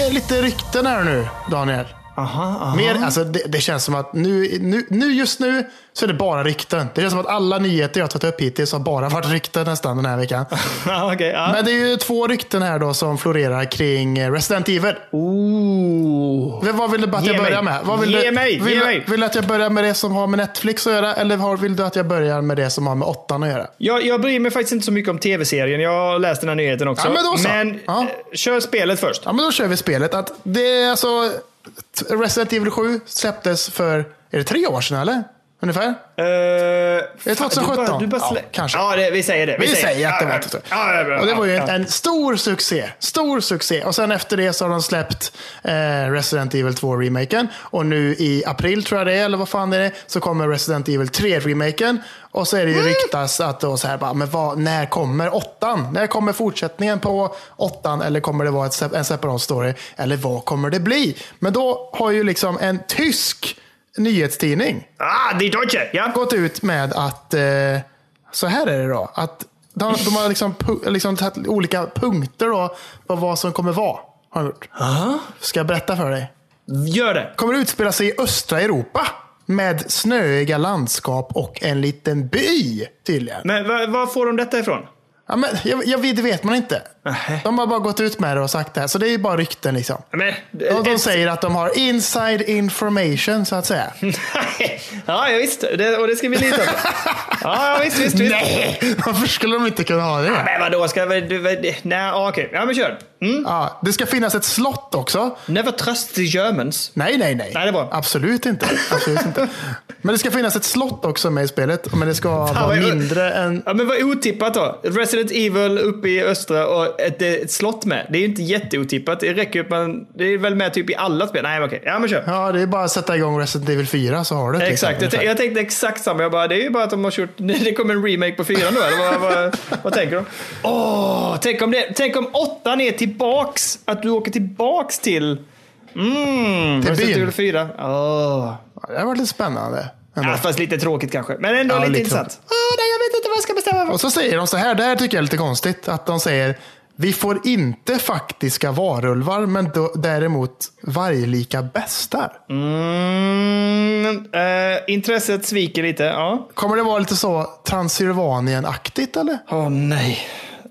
är lite rykten här nu, Daniel. Aha, aha. Mer, alltså det, det, känns som att nu, nu, nu, just nu så är det bara rykten. Det känns som att alla nyheter jag tagit upp hittills har bara varit rykten nästan den här veckan. okay, ja. Men det är ju två rykten här då som florerar kring Resident Evil. Ooh. Vad vill du att jag börjar med? Vad vill ge du, mig! Vill, ge mig. vill du att jag börjar med det som har med Netflix att göra? Eller vill du att jag börjar med det som har med åttan att göra? Jag, jag bryr mig faktiskt inte så mycket om tv-serien. Jag har läst den här nyheten också. Ja, men då så. men ja. kör spelet först. Ja, men då kör vi spelet. Att det är alltså Resident Evil 7 släpptes för, är det tre år sedan eller? Ungefär? Uh, är 2017? Du bara, du bara ja, kanske. Ja, det, vi säger det. Vi, säger att det var ja, 2017. ja, ja, ja, och det var ju ja, en, en stor succé. Stor succé. Och sen efter det så har de släppt eh, Resident Evil 2-remaken. Och nu i april tror jag det är, eller vad fan det är, så kommer Resident Evil 3-remaken. Och så är det ju ryktas att då så här, bara, men vad, när kommer åttan? När kommer fortsättningen på åttan? Eller kommer det vara ett, en separat story? Eller vad kommer det bli? Men då har ju liksom en tysk nyhetstidning Ah, die Deutsche! Ja. gått ut med att eh, så här är det då. Att de, de har liksom, pu- liksom tagit olika punkter då på vad som kommer vara. Har de gjort. Ska jag berätta för dig. Gör det. Kommer att utspela sig i östra Europa. Med snöiga landskap och en liten by tydligen. Men var, var får de detta ifrån? Ja, men, jag, jag, vet- det vet man inte. Nähä. De har bara gått ut med det och sagt det här. Så det är ju bara rykten liksom. Men, Och de säger att de har inside information så att säga. ja, ja, visst. Det, och det ska vi lita på. Ja, ja visst, visst. visst. Nej, varför skulle de inte kunna ha det? Men vadå, ska vi... Du, nej, ja, okej. Ja, men kör. Mm. Ja, det ska finnas ett slott också. Never trust the Germans. Nej, nej, nej. Nej, det är bra. Absolut inte. Absolut inte. Men det ska finnas ett slott också med i spelet. Men det ska vara mindre än... Ja, men vad otippat då? Resident Evil uppe i östra och ett, ett slott med. Det är ju inte jätteotippat. Det räcker ju att man... Det är väl med typ i alla spel. Nej, men okej. Ja, men kör. Ja, det är bara att sätta igång Resident Evil 4 så har du det. Exakt, jag, liksom, t- jag tänkte exakt samma. Jag bara, det är ju bara att de har kört, det kommer en remake på fyran då, eller vad, vad, vad tänker de? Åh, tänk om, det, tänk om åttan är tillbaks, att du åker tillbaks till... Mm, Till Resident. Evil 4. Åh. Det varit lite spännande. ändå. Ja, fast lite tråkigt kanske, men ändå Ja, lite, lite intressant. Åh, nej, jag vet inte vad jag ska bestämma för. Och så säger de så här, det här tycker jag är lite konstigt. Att de säger, vi får inte faktiska varulvar, men då, däremot varglika bästar. Mm, eh, intresset sviker lite, ja. Kommer det vara lite så Transylvanien-aktigt eller? Åh nej.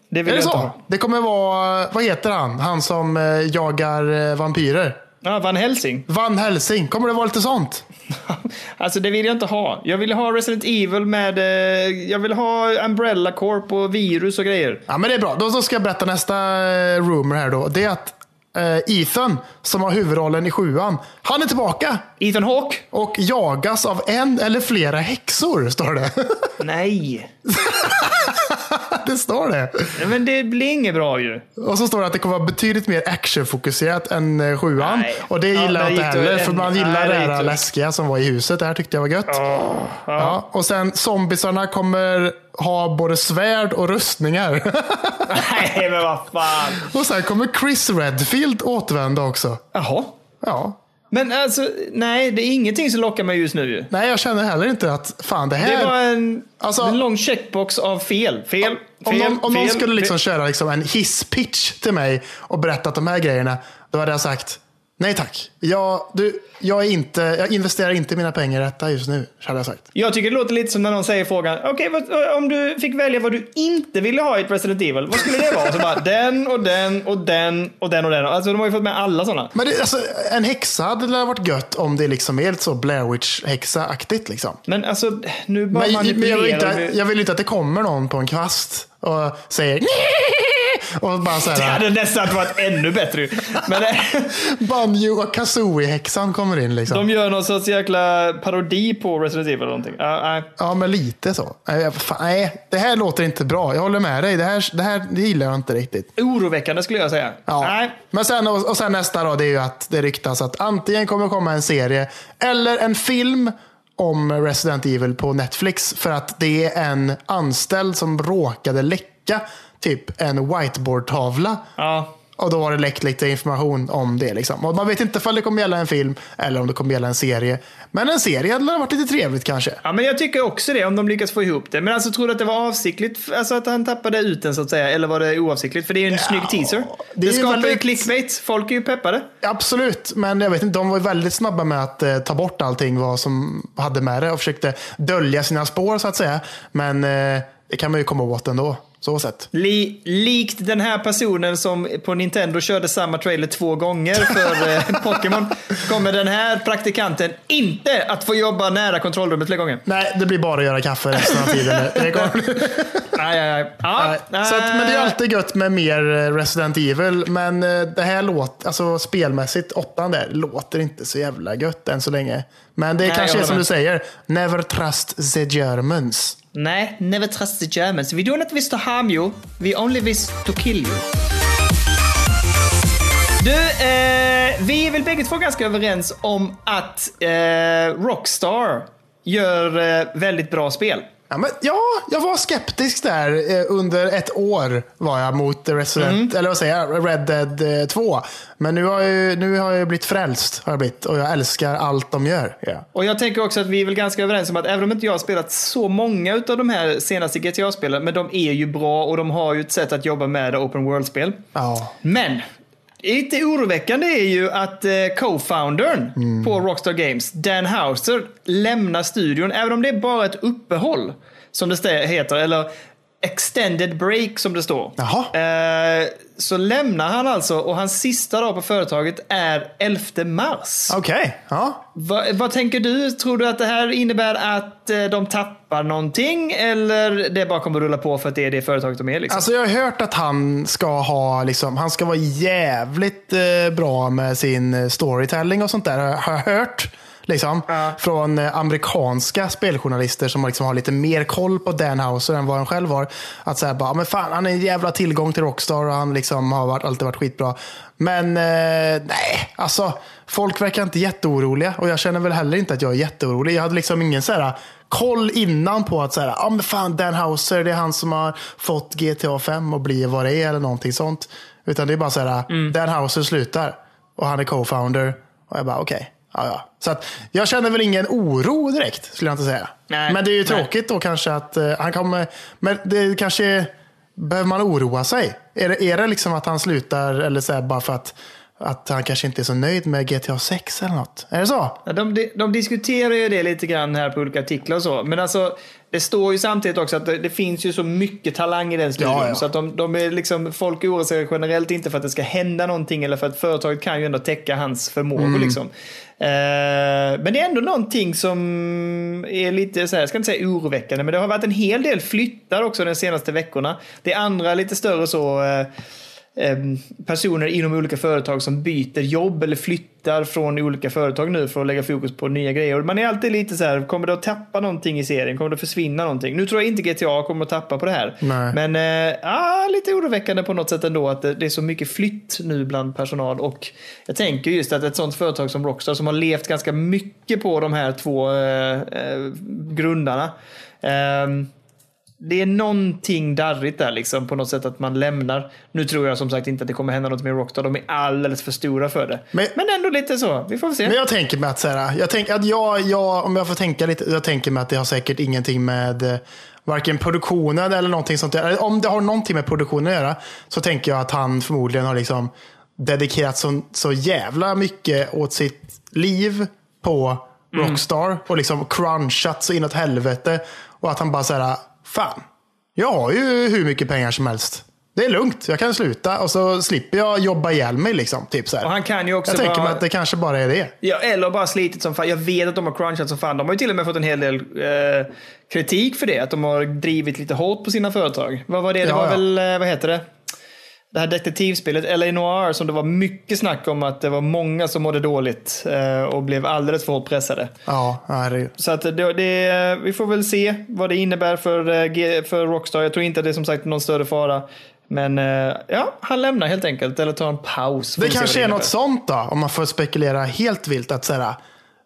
Det vill Är det jag inte så? ha. Det kommer vara, vad heter han? Han som eh, jagar eh, vampyrer. Ja, Van Helsing. Van Helsing. Kommer det vara lite sånt? Alltså det vill jag inte ha. Jag vill ha Resident Evil med... Eh, jag vill ha Umbrella Corp och virus och grejer. Ja, men det är bra. Då ska jag berätta nästa eh, rumor här då. Det är att eh, Ethan, som har huvudrollen i sjuan, han är tillbaka. Ethan Hawke? Och jagas av en eller flera häxor, står det. Nej. Det står det. Men det blir inget bra ju. Och så står det att det kommer vara betydligt mer actionfokuserat än eh, sjuan. Nej. Och det Ja, gillar jag inte heller, för man nej, gillar där det här läskiga som var i huset. Det här tyckte jag var gött. Ja. Och sen zombisarna kommer ha både svärd och rustningar. Nej, men vad fan. och sen kommer Chris Redfield återvända också. Jaha. Ja. Men alltså, nej, det är ingenting som lockar mig just nu ju. Nej, jag känner heller inte att fan det Det här... var en, Alltså- en lång checkbox av fel. Fel, om fel, någon, om någon fel, skulle liksom fel. köra liksom en hisspitch till mig och berättat de här grejerna, då hade jag sagt nej tack. Jag, du, jag, är inte, jag investerar inte mina pengar i detta just nu, hade jag sagt. Jag tycker det låter lite som när någon säger frågan, okej, vad- om du fick välja vad du inte ville ha i ett Resident Evil, vad skulle det vara? Så bara, den och den och den och den och den. Alltså de har ju fått med alla sådana. Men det, alltså, en häxa hade det varit gött om det liksom är helt så Blair Witch-häxa-aktigt. Liksom. Men alltså, nu bara Men, men jag, vill manipulerar inte, jag vill inte att det kommer någon på en kvast och säger och bara så Det här, hade nästan varit ännu bättre. Men eh, Banjo och Kazooie-häxan kommer in. Liksom. de gör någon sorts jäkla parodi på Resident Evil eller någonting. Ja, nej. Ja, men lite så. Nej, jag- fan, nej, det här låter inte bra. Jag håller med dig. Det här, det här det gillar jag inte riktigt. Oroväckande skulle jag säga. Ja. Nej. Men sen, och, och sen nästa då, det är ju att det ryktas att antingen kommer komma en serie eller en film om Resident Evil på Netflix. För att det är en anställd som råkade läcka typ en whiteboardtavla. Ja. Och då har det läckt lite information om det. Liksom. Och man vet inte om det kommer gälla en film eller om det kommer gälla en serie. Men en serie hade varit lite trevligt kanske. Ja, men jag tycker också det, om de lyckas få ihop det. Men alltså, tror du att det var avsiktligt, alltså att han tappade ut den så att säga? Eller var det oavsiktligt? För det är ju en snygg teaser. det Det, ju skapar ju väldigt- clickbait. Folk är ju peppade. Absolut, men jag vet inte, de var ju väldigt snabba med att eh, ta bort allting vad som hade med det och försökte dölja sina spår så att säga. Men eh, det kan man ju komma åt ändå. Så sett. Li, likt den här personen som på Nintendo körde samma trailer två gånger för eh, Pokémon kommer den här praktikanten inte att få jobba nära kontrollrummet fler gånger. Nej, det blir bara att göra kaffe resten av tiden. Det kommer- Nej, nej, nej. Ja, Nej, så att, men det är alltid gött med mer eh, Resident Evil. Men eh, det här låter, alltså spelmässigt, åttan där, låter inte så jävla gött än så länge. Men det Nej, jag kanske är som med. du säger, never trust the Germans. Nej, never trust the Germans. We do not wish to harm you. We only wish to kill you. Du, eh, vi är väl bägge två ganska överens om att eh, Rockstar gör eh, väldigt bra spel. Ja, men, ja, jag var skeptisk där eh, under ett år var jag mot Resident, Mm. eller vad säger jag, Red Dead eh, 2. Men nu har, jag, nu har jag blivit frälst har jag blivit, och jag älskar allt de gör. Ja. Och jag tänker också att vi är väl ganska överens om att även om inte jag har spelat så många av de här senaste GTA-spelen, men de är ju bra och de har ju ett sätt att jobba med open world-spel. Ja. Men lite oroväckande är ju att eh, co-foundern på Rockstar Games, Dan Houser, lämnar studion, även om det är bara ett uppehåll, som det heter, eller extended break som det står. Jaha. Eh, så lämnar han alltså och hans sista dag på företaget är 11 mars. Okej, ja. Va, vad tänker du? Tror du att det här innebär att eh, de tappar någonting eller det bara kommer rulla på för att det är det företaget de är? Liksom? Alltså jag har hört att han ska ha, liksom, han ska vara jävligt eh, bra med sin storytelling och sånt där. Har jag hört. Liksom, Ja. Från eh, amerikanska speljournalister som liksom har lite mer koll på Dan Houser än vad han själv har. Att säga bara, men fan han är en jävla tillgång till Rockstar och han liksom har varit, alltid varit skitbra. Men eh, nej, alltså folk verkar inte jätteoroliga och jag känner väl heller inte att jag är jätteorolig. Jag hade liksom ingen så här koll innan på att säga, ah, men fan Dan Houser, det är han som har fått GTA 5 och blir vad det är eller någonting sånt. Utan det är bara så här, Mm. Dan Houser slutar och han är co-founder. Och jag bara okej, ja ja. Så att jag känner väl ingen oro direkt skulle jag inte säga. Nej, men det är ju nej. tråkigt då kanske att eh, han kommer, men det kanske, behöver man oroa sig? Är det, är det liksom att han slutar eller så här, bara för att, att han kanske inte är så nöjd med GTA 6 eller något? Är det så? Ja, de, de, diskuterar ju det lite grann här på olika artiklar och så. Men alltså, det står ju samtidigt också att det, det finns ju så mycket talang i den studion. Ja, ja. Så att de, de är liksom, folk oroar sig generellt inte för att det ska hända någonting eller för att företaget kan ju ändå täcka hans förmågor. Mm. Liksom. Eh, men det är ändå någonting som är lite, så här, jag ska inte säga oroväckande, men det har varit en hel del flyttar också de senaste veckorna. Det är andra lite större så eh, personer inom olika företag som byter jobb eller flyttar från olika företag nu för att lägga fokus på nya grejer. Man är alltid lite så här, kommer det att tappa någonting i serien? Kommer det att försvinna någonting? Nu tror jag inte GTA kommer att tappa på det här. Nej. Men ah, lite oroväckande på något sätt ändå att det, är så mycket flytt nu bland personal. Och jag tänker just att ett sånt företag som Rockstar som har levt ganska mycket på de här två eh, grundarna. ehm, det är någonting darrigt där liksom på något sätt att man lämnar. Nu tror jag som sagt inte att det kommer hända något med Rockstar. De är alldeles för stora för det. Men, Men- ändå lite så. Vi får se. Men jag tänker mig att, så här, jag tänker att jag, jag, om jag får tänka lite, jag tänker mig att det har säkert ingenting med eh, varken produktionen eller någonting sånt. Om det har någonting med produktionen att göra så tänker jag att han förmodligen har liksom dedikerat så, så jävla mycket åt sitt liv på Rockstar och liksom crunchat så inåt helvete. Och att han bara säger fan, jag har ju hur mycket pengar som helst. Det är lugnt, jag kan sluta och så slipper jag jobba ihjäl mig. Liksom, typ så här. Och han kan ju också Jag tänker bara- mig att det kanske bara är det. Ja, eller bara slitit som fan. Jag vet att de har crunchat som fan. De har ju till och med fått en hel del eh, kritik för det. Att de har drivit lite hårt på sina företag. Vad var det? Det Ja, var ja. väl, eh, vad heter det? Det här detektivspelet, LA Noir, som det var mycket snack om att det var många som mådde dåligt eh, och blev alldeles för hårt pressade. Ja, herregud. Så att det, det, vi får väl se vad det innebär för, eh, för Rockstar. Jag tror inte att det är som sagt någon större fara. Men eh, ja, han lämnar helt enkelt. Eller tar en paus. Det kanske är innebär. något sånt då, om man får spekulera helt vilt. Att så här,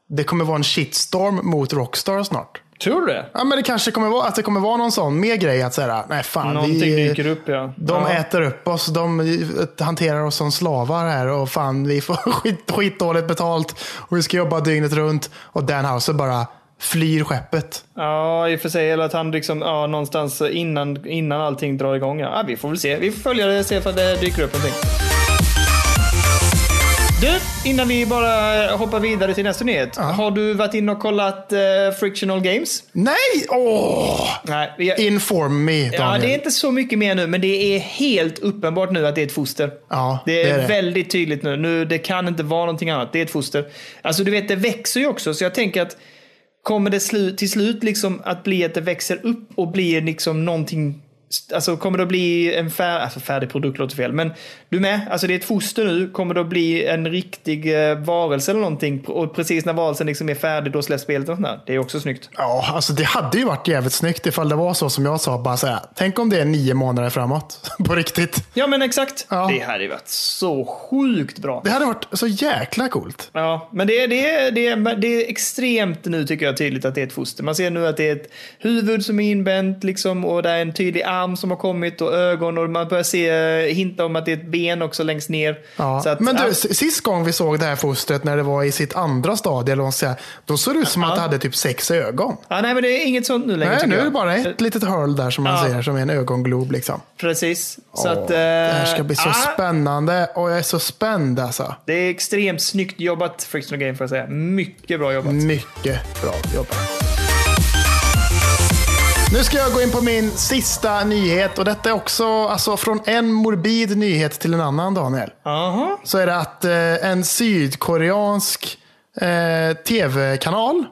det kommer vara en shitstorm mot Rockstar snart. Tror du det? Ja, men det kanske kommer vara, att det kommer vara någon sån mer grej. Att säga, nej fan, Någonting vi, dyker upp ja. de ja. äter upp oss, de hanterar oss som slavar här och fan vi får skit, skitdåligt betalt och vi ska jobba dygnet runt. Och Dan Houser bara flyr skeppet. Ja, i och för sig. Eller att han liksom, ja, någonstans innan, innan allting drar igång. Ja, vi får väl se. Vi får följa det och se om det dyker upp någonting. Du, innan vi bara hoppar vidare till nästa nyhet. Har du varit inne och kollat eh, Frictional Games? Nej! Åh! Nej. Vi, Inform me, Daniel. ja, det är inte så mycket mer nu, men det är helt uppenbart nu att det är ett foster. Ja, det är, det är det. väldigt tydligt nu. nu. Det kan inte vara någonting annat. Det är ett foster. Alltså, du vet, det växer ju också, så jag tänker att kommer det slu till slut liksom att bli att det växer upp och blir liksom någonting Alltså kommer det att bli en fär, alltså färdig produkt, låter fel. Men du med, alltså det är ett foster nu. Kommer det att bli en riktig eh, varelse eller någonting? Och precis när varelsen liksom är färdig, då släpps spelet och sånt där. Det är också snyggt. Ja, alltså det hade ju varit jävligt snyggt ifall det var så som jag sa. Bara så här, tänk om det är nio månader framåt. På riktigt. Ja, men exakt. Ja. Det hade ju varit så sjukt bra. Det hade varit så jäkla coolt. Ja, men det är, det, är, det, är, det är extremt nu tycker jag tydligt att det är ett foster. Man ser nu att det är ett huvud som är inbänt liksom, och det är en tydlig arm som har kommit och ögon och man börjar se eh, hinta om att det är ett ben också längst ner. Ja. Att, Men du, ja, sist gång vi såg det här fostret när det var i sitt andra stadie, eller vad ska säga, då såg det ut som att det hade typ sex ögon. ja, nej, men det är inget sånt nu längre Nej, nu är det bara ett litet hål där som man Ja. ser, som är en ögonglob. Liksom. Precis. Så Åh, att, det här ska eh, bli så ja, spännande och jag är så spänd alltså. Det är extremt snyggt jobbat Frictional Game får jag säga. Mycket bra jobbat. Mycket bra jobbat. Nu ska jag gå in på min sista nyhet och detta är också alltså, från en morbid nyhet till en annan Daniel. Aha. Så är det att eh, en sydkoreansk eh, tv-kanal,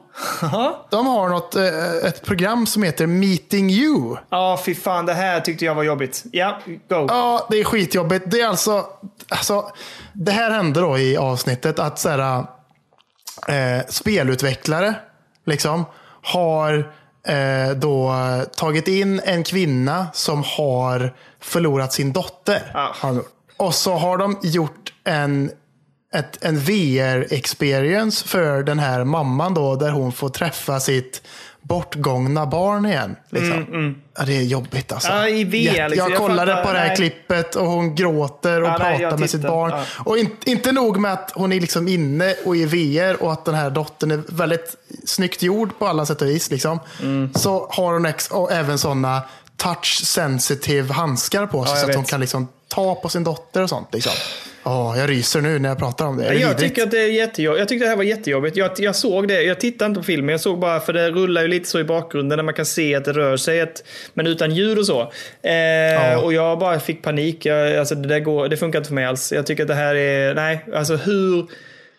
de har något, eh, ett program som heter Meeting You. Ja, fy fan. Det här tyckte jag var jobbigt. Ja, go. Ja, det är skitjobbigt. Det är alltså, alltså det här hände då i avsnittet att så här, eh, spelutvecklare liksom har då tagit in en kvinna som har förlorat sin dotter. Ah. Och så har de gjort en ett, en VR-experience för den här mamman då, där hon får träffa sitt bortgångna barn igen. Liksom. Ja, det är jobbigt alltså. Mm, Ja, i VR, Jätte- liksom. Jag Jag kollade fattar, på det här nej. klippet och hon gråter och Ja, nej, pratar jag med sitt barn. ja. Och in, inte nog med att hon är liksom inne och i VR och att den här dottern är väldigt snyggt gjord på alla sätt och vis. Liksom. Mm. Så har hon ex- och även sådana touch sensitive handskar på sig jag så att vet. hon kan liksom ta på sin dotter och sånt. Liksom. Åh, jag ryser nu när jag pratar om det. Det Jag tycker att det är jättejobbigt. Jag tyckte det här var jättejobbigt. Jag, jag såg det. Jag tittade inte på filmen. Jag såg bara, för det rullar ju lite så i bakgrunden när man kan se att det rör sig. Ett, men utan ljud och så. Eh, Och jag bara fick panik. Jag, alltså det, går, det funkar inte för mig alls. Jag tycker att det här är, nej, alltså hur...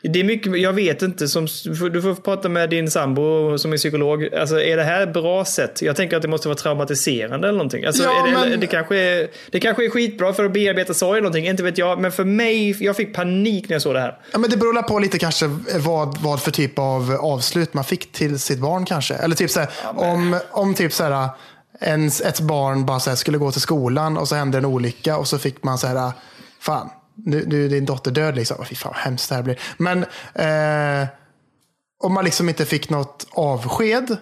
Det är mycket, jag vet inte, som, du får prata med din sambo som är psykolog. Alltså, är det här bra sätt? Jag tänker att det måste vara traumatiserande eller någonting. Alltså, Ja, det, men- det, kanske är, det kanske är skitbra för att bearbeta sorg eller någonting, inte vet jag. Men för mig, jag fick panik när jag såg det här. Ja, men det beror på lite kanske vad, vad för typ av avslut man fick till sitt barn kanske. Eller typ så här, om, om typ så här, ens, ett barn bara så här, skulle gå till skolan och så hände en olycka och så fick man så här, fan, nu, nu är din dotter död liksom. Fy fan vad hemskt det här blir. Men eh, om man liksom inte fick något avsked,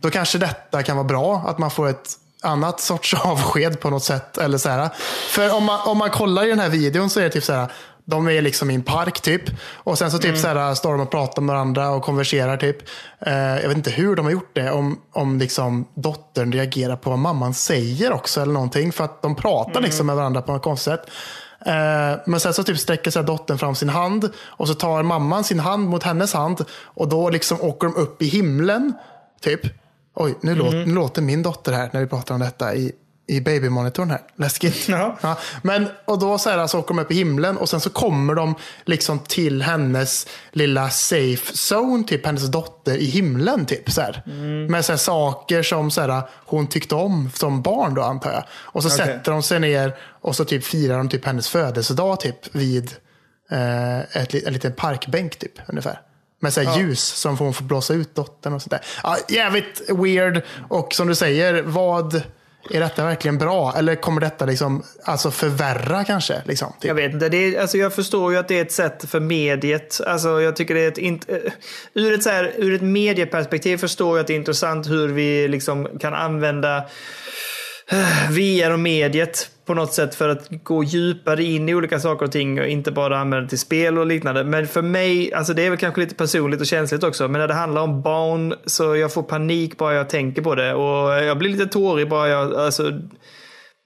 då kanske detta kan vara bra. Att man får ett annat sorts avsked på något sätt. Eller så här. För om man, om man kollar i den här videon så är det typ så här. De är liksom i en park typ. Och sen så typ så här, står de och pratar med varandra och konverserar typ. Eh, jag vet inte hur de har gjort det. Om, om liksom dottern reagerar på vad mamman säger också eller någonting. För att de pratar liksom med varandra på något konstigt sätt. Eh, Men sen så typ sträcker sig dottern fram sin hand och så tar mamman sin hand mot hennes hand och då liksom åker de upp i himlen. Typ. Oj, nu, låter, nu låter min dotter här när vi pratar om detta i, i babymonitorn här. Läskigt. Ja. Ja, men, och då så, här, så åker de upp i himlen och sen så kommer de liksom till hennes lilla safe zone, typ hennes dotter i himlen. Typ, så här. Med så här, saker som så här, hon tyckte om som barn då antar jag. Och så Okej. sätter de sig ner och så typ firar de typ hennes födelsedag typ vid eh, ett, en liten parkbänk typ ungefär. Med så här ljus som hon får blåsa ut dottern och sådär. Ja, jävligt weird. Och som du säger, vad är detta verkligen bra? Eller kommer detta liksom, alltså förvärra kanske? Liksom, typ? Jag vet inte. Det är, alltså jag förstår ju att det är ett sätt för mediet. Alltså jag tycker det är ett... int- eh, Ur ett, så här, ur ett medieperspektiv förstår jag att det är intressant hur vi liksom kan använda VR och mediet på något sätt för att gå djupare in i olika saker och ting och inte bara använda det till spel och liknande. Men för mig, alltså det är väl kanske lite personligt och känsligt också, men när det handlar om barn så jag får panik bara jag tänker på det och jag blir lite tårig bara jag, alltså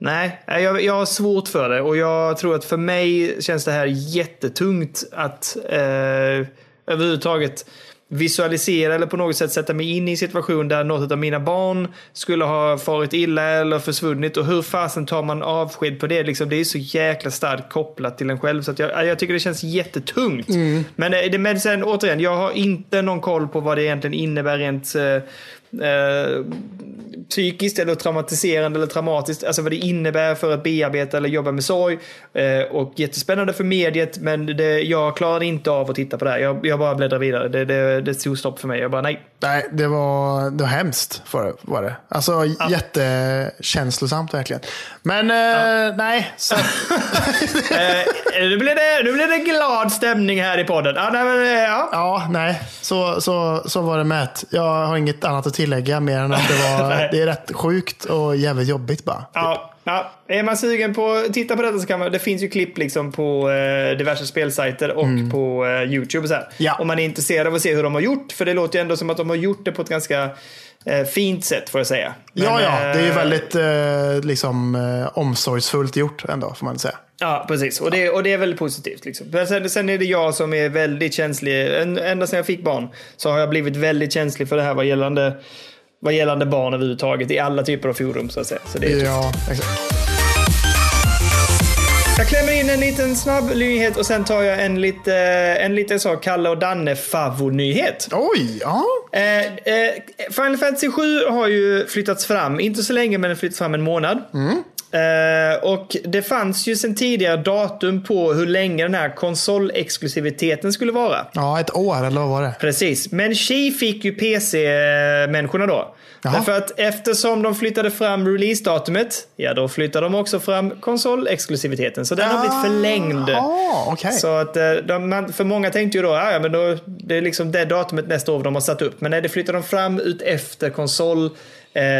Nej, jag, jag har svårt för det och jag tror att för mig känns det här jättetungt att eh, överhuvudtaget visualisera eller på något sätt sätta mig in i en situation där något av mina barn skulle ha farit illa eller försvunnit och hur fasen tar man avsked på det? Liksom, det är så jäkla starkt kopplat till en själv så jag, jag tycker det känns jättetungt. Mm. Men, det, men sen återigen, jag har inte någon koll på vad det egentligen innebär rent eh, eh, psykiskt eller traumatiserande eller traumatiskt. Alltså vad det innebär för att bearbeta eller jobba med sorg. Eh, och jättespännande för mediet men det, jag klarade inte av att titta på det här. Jag, jag bara bläddrar vidare. Det, det, det tog stopp för mig. Jag bara nej. Nej, det var, det var hemskt för, var det. Alltså ja. jättekänslosamt verkligen. Men eh, ja. nej. Så. eh, nu, blir det, nu blir det glad stämning här i podden. Ja, nej, ja. ja nej. Så, så, så var det med. Jag har inget annat att tillägga mer än att det, var, det är rätt sjukt och jävligt jobbigt bara. Ja, ja. Är man sugen på att titta på detta så kan man, det finns ju klipp liksom på eh, diverse spelsajter och mm. på eh, YouTube. Så här. Ja. Om man är intresserad av att se hur de har gjort, för det låter ju ändå som att de har gjort det på ett ganska eh, fint sätt får jag säga. Men, ja, ja, det är ju eh, väldigt eh, liksom, eh, omsorgsfullt gjort ändå får man säga. Ja, precis. Och det, och det är väldigt positivt. Liksom. Men sen, sen är det jag som är väldigt känslig. Ända sedan jag fick barn så har jag blivit väldigt känslig för det här vad gällande, vad gällande barn överhuvudtaget i alla typer av forum så att säga. Så det är ja, exakt. Jag klämmer in en liten snabb nyhet och sen tar jag en lite, en liten så Kalle och Danne favonyhet. Oj, ja. Eh, eh, Final Fantasy 7 har ju flyttats fram, inte så länge men flyttats fram en månad. Mm. Uh, och det fanns ju sen tidigare datum på hur länge den här konsolexklusiviteten skulle vara. Ja, ett år eller vad var det? Precis. Men Qi fick ju PC-människorna då. Jaha. Därför att eftersom de flyttade fram releasedatumet, ja då flyttade de också fram konsolexklusiviteten. Så den ja. har blivit förlängd. Ah, okay. Så att eh, de, för många tänkte ju då, ja men då, det är liksom det datumet nästa år de har satt upp. Men nej, det flyttar de fram ut efter konsol eh,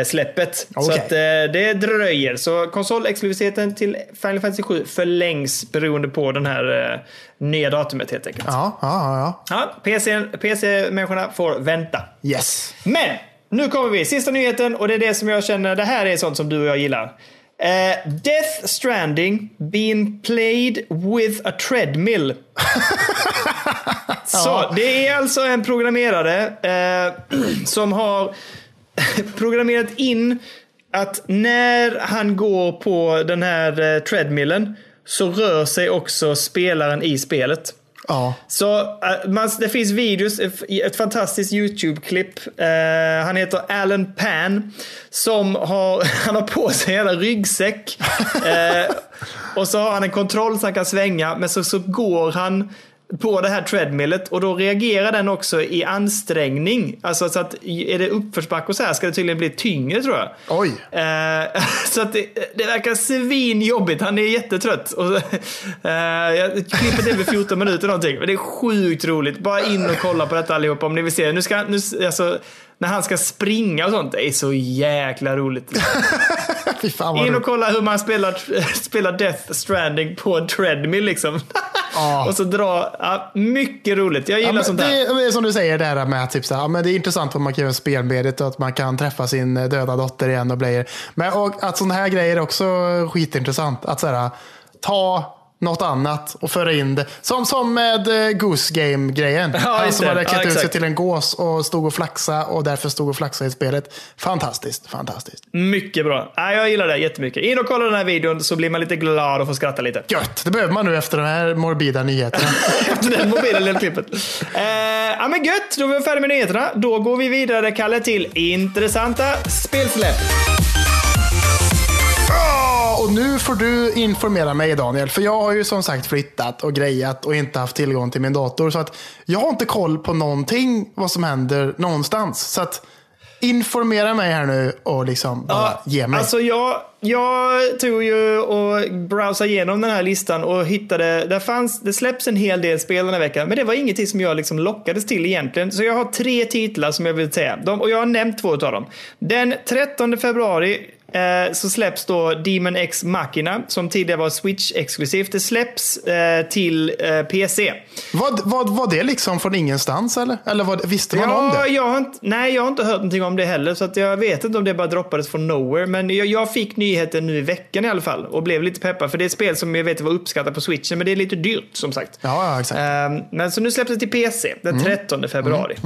släppet. Okay. Så att eh, det dröjer. Så konsolexklusiviteten till Final Fantasy 7 förlängs beroende på den här eh, nya datumet helt enkelt. Ja, ja, ja. ja PC-människorna PC får vänta. Yes. Men nu kommer vi, sista nyheten och det är det som jag känner, det här är sånt som du och jag gillar. Uh, Death Stranding being played with a treadmill. Så, det är alltså en programmerare uh, som har programmerat in att när han går på den här uh, treadmillen så rör sig också spelaren i spelet. Ja. Så uh, man, det finns videos, ett fantastiskt YouTube-klipp. Uh, han heter Alan Pan. Som har, han har på sig en ryggsäck. uh, och så har han en kontroll så han kan svänga. Men så, så går han på det här treadmillet och då reagerar den också i ansträngning. Alltså så att är det uppförsbacke och så här ska det tydligen bli tyngre tror jag. Oj. Eh, så att det, det verkar svinjobbigt. Han är jättetrött. Och, eh, klippet är väl 14 minuter någonting. Men det är sjukt roligt. Bara in och kolla på detta allihopa om ni vill se. Nu ska, nu, alltså, när han ska springa och sånt. Det är så jäkla roligt. In och kolla hur man spelar, spelar Death Stranding på en treadmill liksom. Oh. och så dra, ja, mycket roligt. Jag gillar ja, sånt där. Det är som du säger där med typ så här, ja, men det är intressant att man kan göra spelmediet och att man kan träffa sin döda dotter igen och bli. Men och att sådana här grejer är också skitintressant. Att så här, ta något annat och föra in det. Som, som med eh, Goose Game-grejen. Ja, Han som hade klätt ja, ut sig till en gås och stod och flaxa och därför stod och flaxade i spelet. Fantastiskt, fantastiskt. Mycket bra. Ja, jag gillar det jättemycket. In och kolla den här videon så blir man lite glad och får skratta lite. Gött, det behöver man nu efter de här morbida nyheterna. efter den morbida lilla klippet. Eh, ja men gött, då är vi färdiga med nyheterna. Då går vi vidare, Kalle, till intressanta spelsläpp och nu får du informera mig Daniel. För jag har ju som sagt flyttat och grejat och inte haft tillgång till min dator. Så att jag har inte koll på någonting vad som händer någonstans. Så att informera mig här nu och liksom bara ja, ge mig. Alltså jag, jag tog ju och browsade igenom den här listan och hittade, där fanns, det släpps en hel del spel den här veckan, men det var ingenting som jag liksom lockades till egentligen. Så jag har tre titlar som jag vill säga, De, och jag har nämnt två av dem. Den 13 februari eh, så släpps då Demon X Machina, som tidigare var Switch-exklusivt. Det släpps eh, till eh, PC. Vad, vad, var det liksom från ingenstans eller? Eller vad, visste man om Ja, det? jag har inte, nej, jag har inte hört någonting om det heller, så att jag vet inte om det bara droppades från nowhere. Men jag, jag fick nyheten nu i veckan i alla fall och blev lite peppad, för det är ett spel som jag vet var uppskattat på switchen, men det är lite dyrt som sagt. Ja, ja exakt. Ehm, Men så nu släpps det till PC den Mm. 13 februari.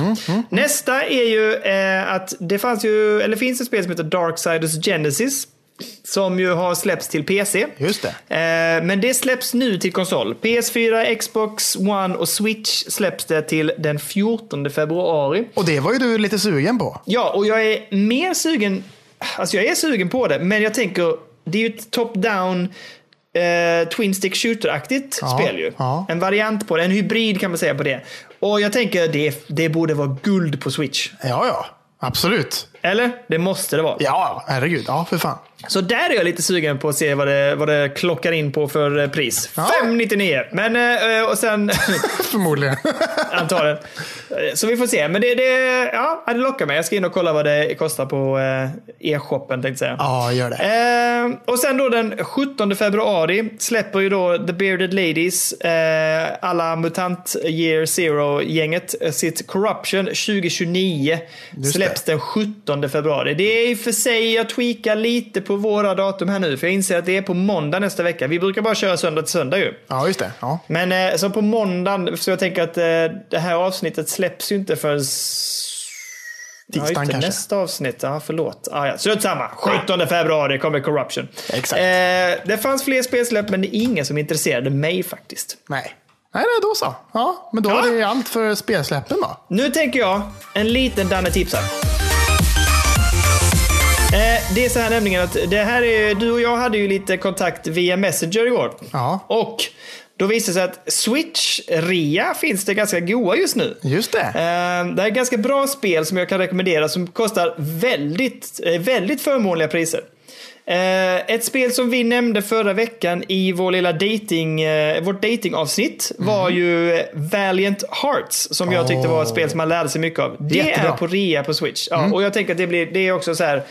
Nästa är ju eh, att det fanns ju, eller finns ett spel som heter Darksiders Genesis. Som ju har släppts till PC. Just det. Eh, Men det släpps nu till konsol. PS4, Xbox One och Switch släpps det till den 14 februari. Och det var ju du lite sugen på. Ja, och jag är mer sugen. Alltså jag är sugen på det, men jag tänker, det är ju ett top-down eh, Twin Stick Shooter-aktigt Ja, spel ju. ja. En variant på det, en hybrid kan man säga på det. Och jag tänker, det, det borde vara guld på Switch. Ja, ja. Absolut. Eller? Det måste det vara. Ja, herregud. Ja, för fan. Så där är jag lite sugen på att se vad det, vad det klockar in på för eh, pris. Ja. 599. Men, eh, och sen Förmodligen. antagligen. Eh, Så vi får se. Men det, det, ja, det lockar mig. Jag ska in och kolla vad det kostar på eh, e-shoppen tänkte jag säga. ja, gör det. Eh, och sen då den 17 februari släpper ju då The Bearded Ladies, eh, alla Mutant Year Zero-gänget, eh, sitt Corruption 2029. Just släpps den 17 februari. Det är i och för sig, jag tweakar lite på våra datum här nu, för jag inser att det är på måndag nästa vecka. Vi brukar bara köra söndag till söndag ju. Ja, just det. Ja. Men eh, så på måndagen, så jag tänker att eh, det här avsnittet släpps ju inte för Tisdagen ja, kanske. Nästa avsnitt, ja förlåt. Ah, ja. Strunt samma. 17 februari kommer Corruption. Exakt. Eh, det fanns fler spelsläpp, men det är ingen som intresserade mig faktiskt. Nej. Nej, nej, då så. Ja, men då Ja. är det allt för spelsläppen då. Nu tänker jag, en liten Danne tipsar. Eh, det är så här nämligen att det här är, du och jag hade ju lite kontakt via Messenger igår. Ja. Och då visade det sig att Switch-rea finns det ganska goa just nu. Just det. Eh, Det är ett ganska bra spel som jag kan rekommendera som kostar väldigt, eh, väldigt förmånliga priser. Ett spel som vi nämnde förra veckan i vår lilla dating, vårt datingavsnitt var ju Valiant Hearts som jag tyckte var ett spel som man lärde sig mycket av. Det Jättebra. är på rea på Switch. Ja, Och jag tänker att det, blir, det är också så här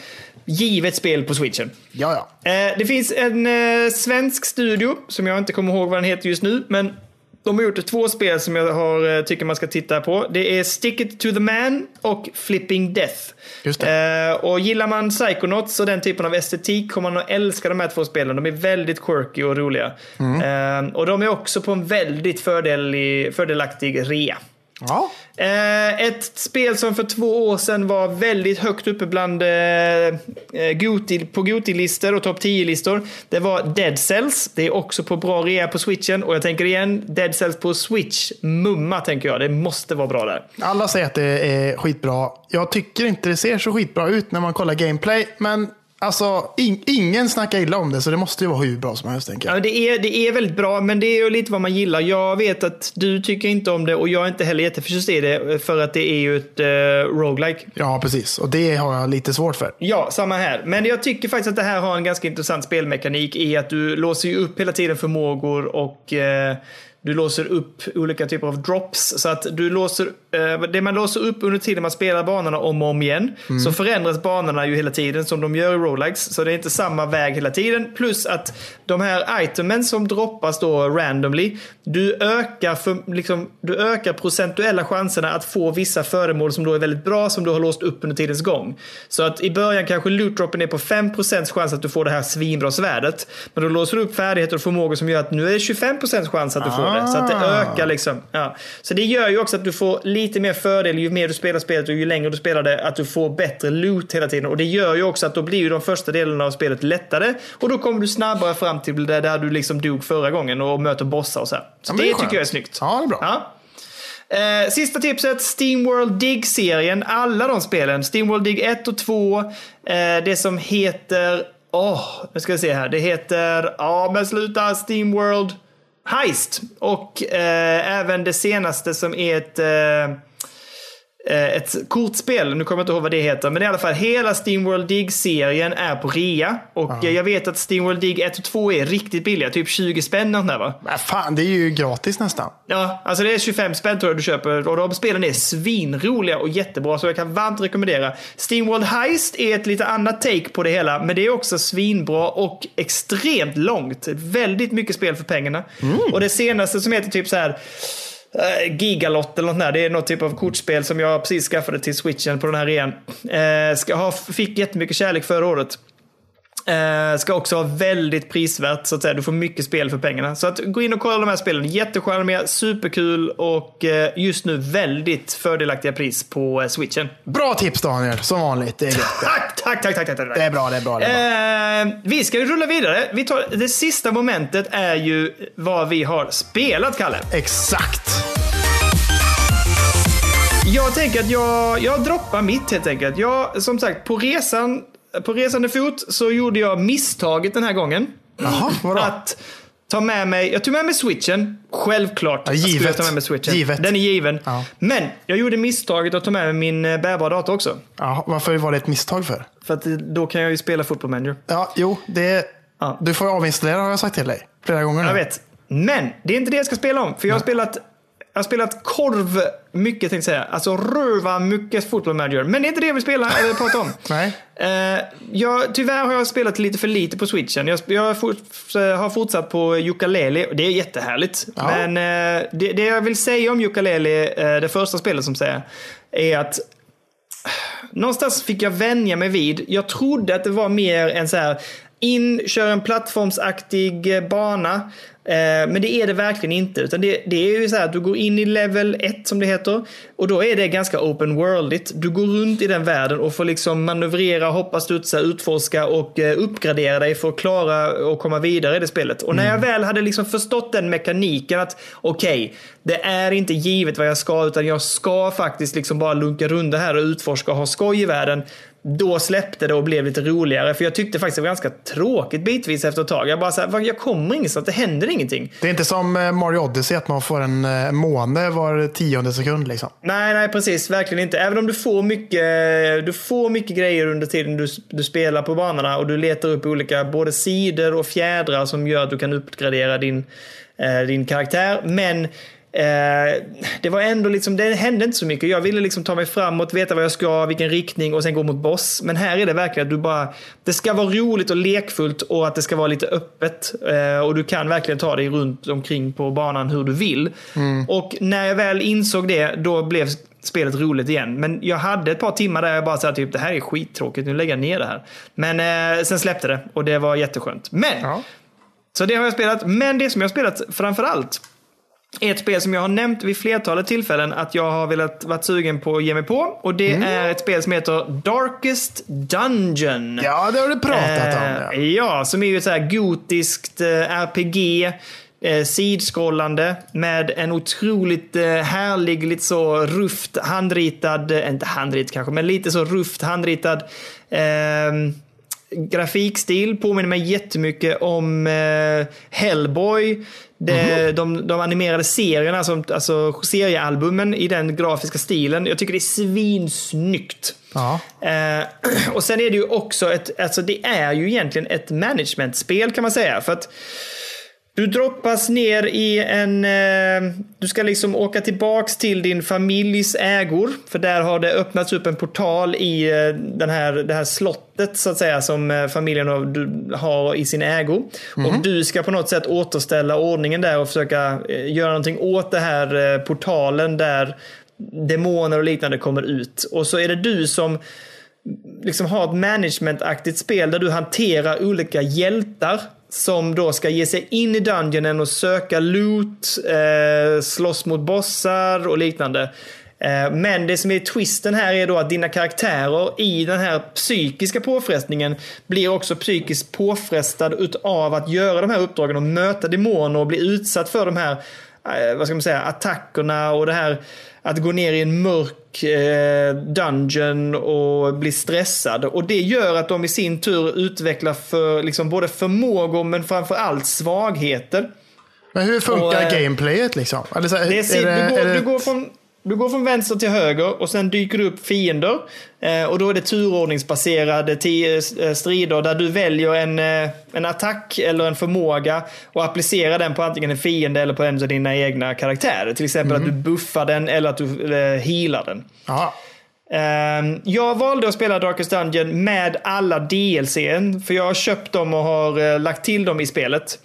givet spel på Switchen. Ja, ja. Eh, Det finns en eh, svensk studio som jag inte kommer ihåg vad den heter just nu. Men de har gjort två spel som jag har, eh, tycker man ska titta på. Det är Stick It To The Man och Flipping Death. Eh, och gillar man Psychonauts och den typen av estetik kommer man att älska de här två spelen. De är väldigt quirky och roliga. Mm. Eh, och de är också på en väldigt fördelig, fördelaktig rea. Ja, Eh, ett spel som för två år sedan var väldigt högt uppe bland eh, eh, Goti, på Goti-listor och topp 10-listor. Det var Dead Cells. Det är också på bra rea på switchen. Och jag tänker igen, Dead Cells på Switch. Mumma tänker jag. Det måste vara bra där. alla säger att det är skitbra. Jag tycker inte det ser så skitbra ut när man kollar gameplay, men alltså in, ingen snackar illa om det, så det måste ju vara hur bra som helst, tänker jag. Ja, det, är, det är väldigt bra, men det är ju lite vad man gillar. Jag vet att du tycker inte om det och jag är inte heller jätteförtjust i det för att det är ju ett uh, roguelike. Ja, precis. Och det har jag lite svårt för. Ja, samma här. Men jag tycker faktiskt att det här har en ganska intressant spelmekanik i att du låser ju upp hela tiden förmågor och eh, du låser upp olika typer av drops. Så att du låser, eh, det man låser upp under tiden man spelar banorna om och om igen. Så förändras banorna ju hela tiden som de gör i roguelikes. Så det är inte samma väg hela tiden. Plus att de här itemen som droppas då randomly. Du ökar, för, liksom, du ökar procentuella chanserna att få vissa föremål som då är väldigt bra som du har låst upp under tidens gång. Så att i början kanske lootdroppen är på 5% chans att du får det här svinbra svärdet. Men då låser du upp färdigheter och förmågor som gör att nu är det 25% chans att du får det. Så att det Ah. ökar liksom. Ja. Så det gör ju också att du får lite mer fördel ju mer du spelar spelet och ju längre du spelar det. Att du får bättre loot hela tiden. Och det gör ju också att då blir ju de första delarna av spelet lättare. Och då kommer du snabbare fram till det där du liksom dog förra gången och möter bossar och så här. Så Ja, det, det tycker jag är snyggt. Ja, det är bra. Ja. Eh, sista tipset, Steamworld Dig-serien. Alla de spelen. Steamworld Dig 1 och 2. Eh, det som heter... Åh, nu ska vi se här. Det heter... Ja, men sluta. Steamworld Heist. Och eh, även det senaste som är ett... Eh, ett kortspel, nu kommer jag inte ihåg vad det heter, men i alla fall hela Steamworld Dig-serien är på rea. Och eh, jag vet att Steamworld Dig 1 och 2 är riktigt billiga, typ 20 spänn där va? Men fan, det är ju gratis nästan. Ja, alltså det är 25 spänn tror jag du köper och de spelen är svinroliga och jättebra så jag kan varmt rekommendera. Steamworld Heist är ett lite annat take på det hela, men det är också svinbra och extremt långt. Väldigt mycket spel för pengarna. Och det senaste som heter typ så här eh, Eh, Gigalott eller något där. Det är något typ av kortspel som jag precis skaffade till switchen på den här igen. Eh, ska ha, fick jättemycket kärlek förra året. Eh, ska också vara väldigt prisvärt, så att säga. Du får mycket spel för pengarna. Så att gå in och kolla de här spelen. Jättecharmiga, superkul och eh, just nu väldigt fördelaktiga pris på eh, switchen. Bra tips Daniel, som vanligt. Det är. Tack, tack, tack, tack, tack, tack. det är bra, det är bra. Det är bra. Vi ska rulla vidare. Vi tar, det sista momentet är ju vad vi har spelat, Kalle. Exakt. Jag tänker att jag, jag droppar mitt helt enkelt. Jag, som sagt, på resan, på resande fot så gjorde jag misstaget den här gången. Jaha, vadå? Att ta med mig, jag tog med mig switchen. Självklart Ja, skulle givet. jag ta med mig switchen. Givet. Den är given. Ja. Men jag gjorde misstaget att ta med mig min eh, bärbara dator också. Ja, varför var det ett misstag för? För att eh, då kan jag ju spela Football Manager. Ja, jo, det... Ja. Du får avinstallera har jag sagt till dig. Flera gånger nu. Jag vet. Men det är inte det jag ska spela om. För jag har spelat jag har spelat korv mycket tänkte jag säga. Alltså röva mycket Football Manager. Men det är inte det jag vill spela eller prata om. Nej. Eh, jag, tyvärr har jag spelat lite för lite på switchen. Jag, jag har fort, har fortsatt på Ukulele. Det är jättehärligt. Ja. Men eh, det, det jag vill säga om Ukulele, eh, det första spelet som säger, är att någonstans fick jag vänja mig vid. Jag trodde att det var mer en så här in, kör en plattformsaktig eh, bana. Eh, men det är det verkligen inte. Utan det, det är ju så här att du går in i level 1 som det heter. Och då är det ganska open worldigt. Du går runt i den världen och får liksom manövrera, hoppa, studsa, utforska och eh, uppgradera dig för att klara och komma vidare i det spelet. Och när jag väl hade liksom förstått den mekaniken att okej, det är inte givet vad jag ska utan jag ska faktiskt liksom bara lunka runt det här och utforska och ha skoj i världen. Då släppte det och blev lite roligare. För jag tyckte faktiskt det var ganska tråkigt bitvis efter ett tag. Jag bara så här, "Vad, jag kommer ingenstans, det händer ingenting. Det är inte som eh, Mario Odyssey att man får en eh, måne var tionde sekund. Liksom. Nej, nej, precis. Verkligen inte. Även om du får mycket, du får mycket grejer under tiden du, du spelar på banorna och du letar upp olika både sidor och fjädrar som gör att du kan uppgradera din, eh, din karaktär. Men eh, det var ändå liksom, det hände inte så mycket. Jag ville liksom ta mig framåt, veta vad jag ska, vilken riktning och sen gå mot boss. Men här är det verkligen att du bara, det ska vara roligt och lekfullt och att det ska vara lite öppet. Eh, och du kan verkligen ta dig runt omkring på banan hur du vill. Och när jag väl insåg det, då blev spelet roligt igen. Men jag hade ett par timmar där jag bara sa typ det här är skittråkigt, nu lägger jag ner det här. Men eh, sen släppte det och det var jätteskönt. Men, Ja. så det har jag spelat. Men det som jag har spelat framför allt är ett spel som jag har nämnt vid flertalet tillfällen att jag har velat varit sugen på att ge mig på. Och det är ett spel som heter Darkest Dungeon. Ja, det har du pratat om. Eh, Ja. ja, som är ju ett så här gotiskt eh, RPG. Eh, sidskrollande med en otroligt eh, härlig, lite så rufft handritad, eh, inte handrit kanske, men lite så rufft handritad eh, grafikstil. Påminner mig jättemycket om eh, Hellboy. Det, de, de animerade serierna, alltså, alltså seriealbumen i den grafiska stilen. Jag tycker det är svinsnyggt. Ja. Eh, och sen är det ju också ett, alltså det är ju egentligen ett managementspel kan man säga. För att du droppas ner i en... Eh, du ska liksom åka tillbaks till din familjs ägor. För där har det öppnats upp en portal i eh, den här, det här slottet så att säga som eh, familjen har, du, har i sin ägo. Och du ska på något sätt återställa ordningen där och försöka eh, göra någonting åt det här eh, portalen där demoner och liknande kommer ut. Och så är det du som liksom har ett managementaktigt spel där du hanterar olika hjältar som då ska ge sig in i dungeonen och söka loot, eh, slåss mot bossar och liknande. Eh, men det som är twisten här är då att dina karaktärer i den här psykiska påfrestningen blir också psykiskt påfrestad utav att göra de här uppdragen och möta demoner och bli utsatt för de här eh, vad ska man säga, attackerna och det här att gå ner i en mörk eh, dungeon och bli stressad. Och det gör att de i sin tur utvecklar för, liksom, både förmågor men framför allt svagheter. Men hur funkar Och, eh, gameplayet liksom? Eller så, här, Det är, är det- du, går, är det du, går från, du går från vänster till höger och sen dyker det upp fiender. Eh, och då är det turordningsbaserade eh, strider där du väljer en, eh, en attack eller en förmåga och applicerar den på antingen en fiende eller på en av dina egna karaktärer. Till exempel mm. att du buffar den eller att du eh, healar den. Aha. Ehm, jag valde att spela Darkest Dungeon med alla DLC, för jag har köpt dem och har eh, lagt till dem i spelet.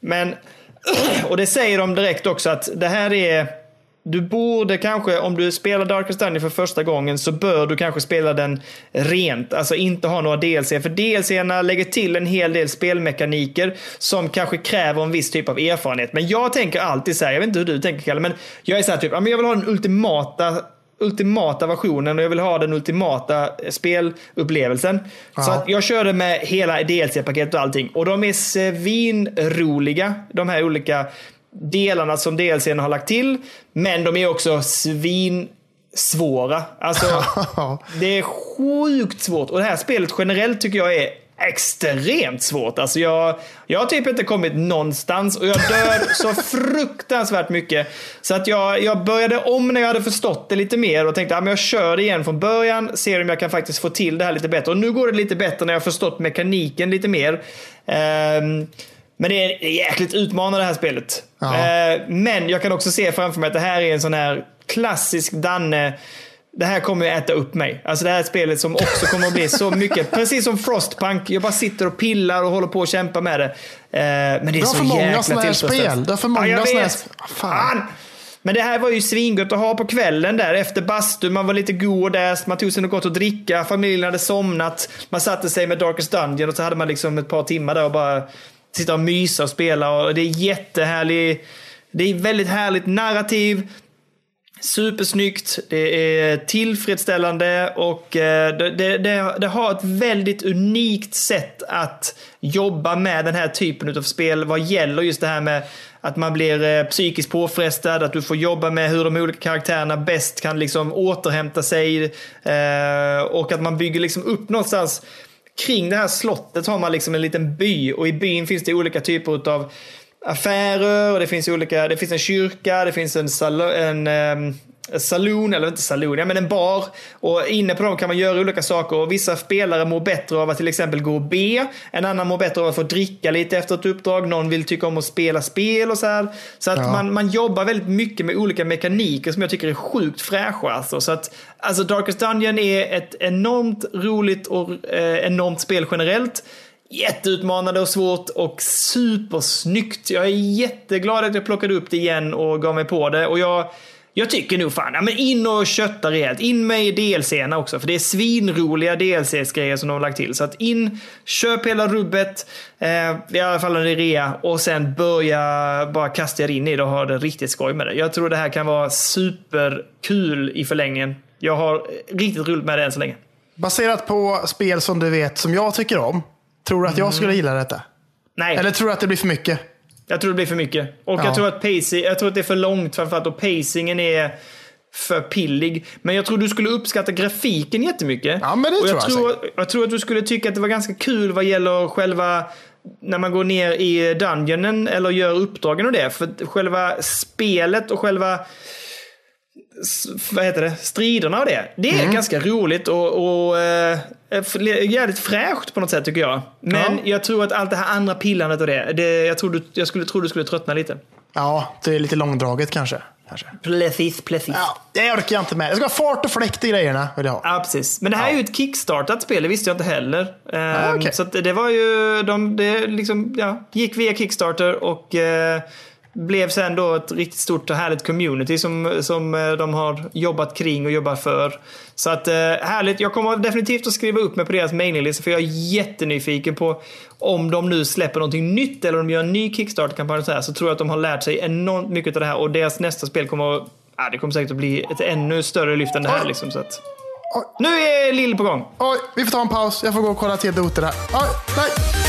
Men, och det säger de direkt också att det här är du borde kanske, om du spelar Darkest Dungeon för första gången, så bör du kanske spela den rent. Alltså inte ha några DLC. För DLCerna lägger till en hel del spelmekaniker som kanske kräver en viss typ av erfarenhet. Men jag tänker alltid så här, jag vet inte hur du tänker Kalle, men jag är så här typ, jag vill ha den ultimata ultimata versionen och jag vill ha den ultimata spelupplevelsen. Ja. Så att jag körde med hela DLC-paketet och allting. Och de är svinroliga, de här olika delarna som DLCn har lagt till. Men de är också svin svåra. Alltså, det är sjukt svårt. Och det här spelet generellt tycker jag är extremt svårt. Alltså jag, jag har typ inte kommit någonstans och jag dör så fruktansvärt mycket. Så att jag, jag började om när jag hade förstått det lite mer och tänkte att jag kör igen från början, ser om jag kan faktiskt få till det här lite bättre. Och nu går det lite bättre när jag förstått mekaniken lite mer. Um, men det är jäkligt utmanande det här spelet. Uh, men jag kan också se framför mig att det här är en sån här klassisk Danne det här kommer att äta upp mig. Alltså det här spelet som också kommer att bli så mycket, precis som Frostpunk. Jag bara sitter och pillar och håller på att kämpa med det. Eh, men det är så jäkla tillfredsställande. Du har för många ja, sådana här spel. Fan. Men det här var ju svingött att ha på kvällen där efter bastu. Man var lite god där, man tog sig något gott att dricka, familjen hade somnat. Man satte sig med Darkest Dungeon och så hade man liksom ett par timmar där och bara sitta och mysa och spela. Och det är jättehärlig. Det är väldigt härligt narrativ. Supersnyggt, det är tillfredsställande och eh, det, det, det, har ett väldigt unikt sätt att jobba med den här typen av spel vad gäller just det här med att man blir eh, psykiskt påfrestad, att du får jobba med hur de olika karaktärerna bäst kan liksom återhämta sig eh, och att man bygger liksom upp någonstans kring det här slottet har man liksom en liten by och i byn finns det olika typer av affärer och det finns olika, det finns en kyrka, det finns en, salo, en um, saloon, eller inte saloon, ja men en bar. Och inne på dem kan man göra olika saker och vissa spelare mår bättre av att till exempel gå och be. En annan mår bättre av att få dricka lite efter ett uppdrag. Någon vill tycka om att spela spel och så här. Så att ja. man, man jobbar väldigt mycket med olika mekaniker som jag tycker är sjukt fräscha. Alltså. Så att, alltså Darkest Dungeon är ett enormt roligt och eh, enormt spel generellt jätteutmanande och svårt och supersnyggt. Jag är jätteglad att jag plockade upp det igen och gav mig på det. Och jag, jag tycker nog fan, ja, men in och kötta rejält. In med i DLC-erna också, för det är svinroliga DLC-grejer som de har lagt till. Så att in, köp hela rubbet, eh, i alla fall när det är rea, och sen börja bara kasta er in i det och ha det riktigt skoj med det. Jag tror det här kan vara superkul i förlängningen. Jag har riktigt roligt med det än så länge. Baserat på spel som du vet som jag tycker om, Tror du att jag skulle mm. gilla detta? Nej. Eller tror du att det blir för mycket? Jag tror det blir för mycket. Och ja. jag, tror att pacing, jag tror att det är för långt framförallt och pacingen är för pillig. Men jag tror du skulle uppskatta grafiken jättemycket. Ja, men det och jag tror jag, tror, jag tror att du skulle tycka att det var ganska kul vad gäller själva när man går ner i dungeonen eller gör uppdragen och det. För själva spelet och själva vad heter det, striderna och det. Det är mm. ganska roligt och, och äh, jävligt fräscht på något sätt tycker jag. Men ja. jag tror att allt det här andra pillandet och det, det jag, tror du, jag skulle tro du skulle tröttna lite. Ja, det är lite långdraget kanske. kanske. Precis, precis. Ja, det orkar jag inte med. Jag ska ha fart och fläkt i grejerna. Vill jag ha. Ja, precis. Men det här ja. är ju ett kickstartat spel, det visste jag inte heller. Ja, ehm, okay. Så det var ju, de, det liksom, ja, gick via Kickstarter och uh, blev sen då ett riktigt stort och härligt community som, som eh, de har jobbat kring och jobbar för. Så att eh, härligt. Jag kommer definitivt att skriva upp mig på deras mailinglista för jag är jättenyfiken på om de nu släpper någonting nytt eller om de gör en ny Kickstarter-kampanj så, här, så tror jag att de har lärt sig enormt mycket av det här och deras nästa spel kommer att, ja, det kommer säkert att bli ett ännu större lyft än det här. Liksom, så att. Nu är Lill på gång. Oj, vi får ta en paus. Jag får gå och kolla till Doter här. Oj, nej.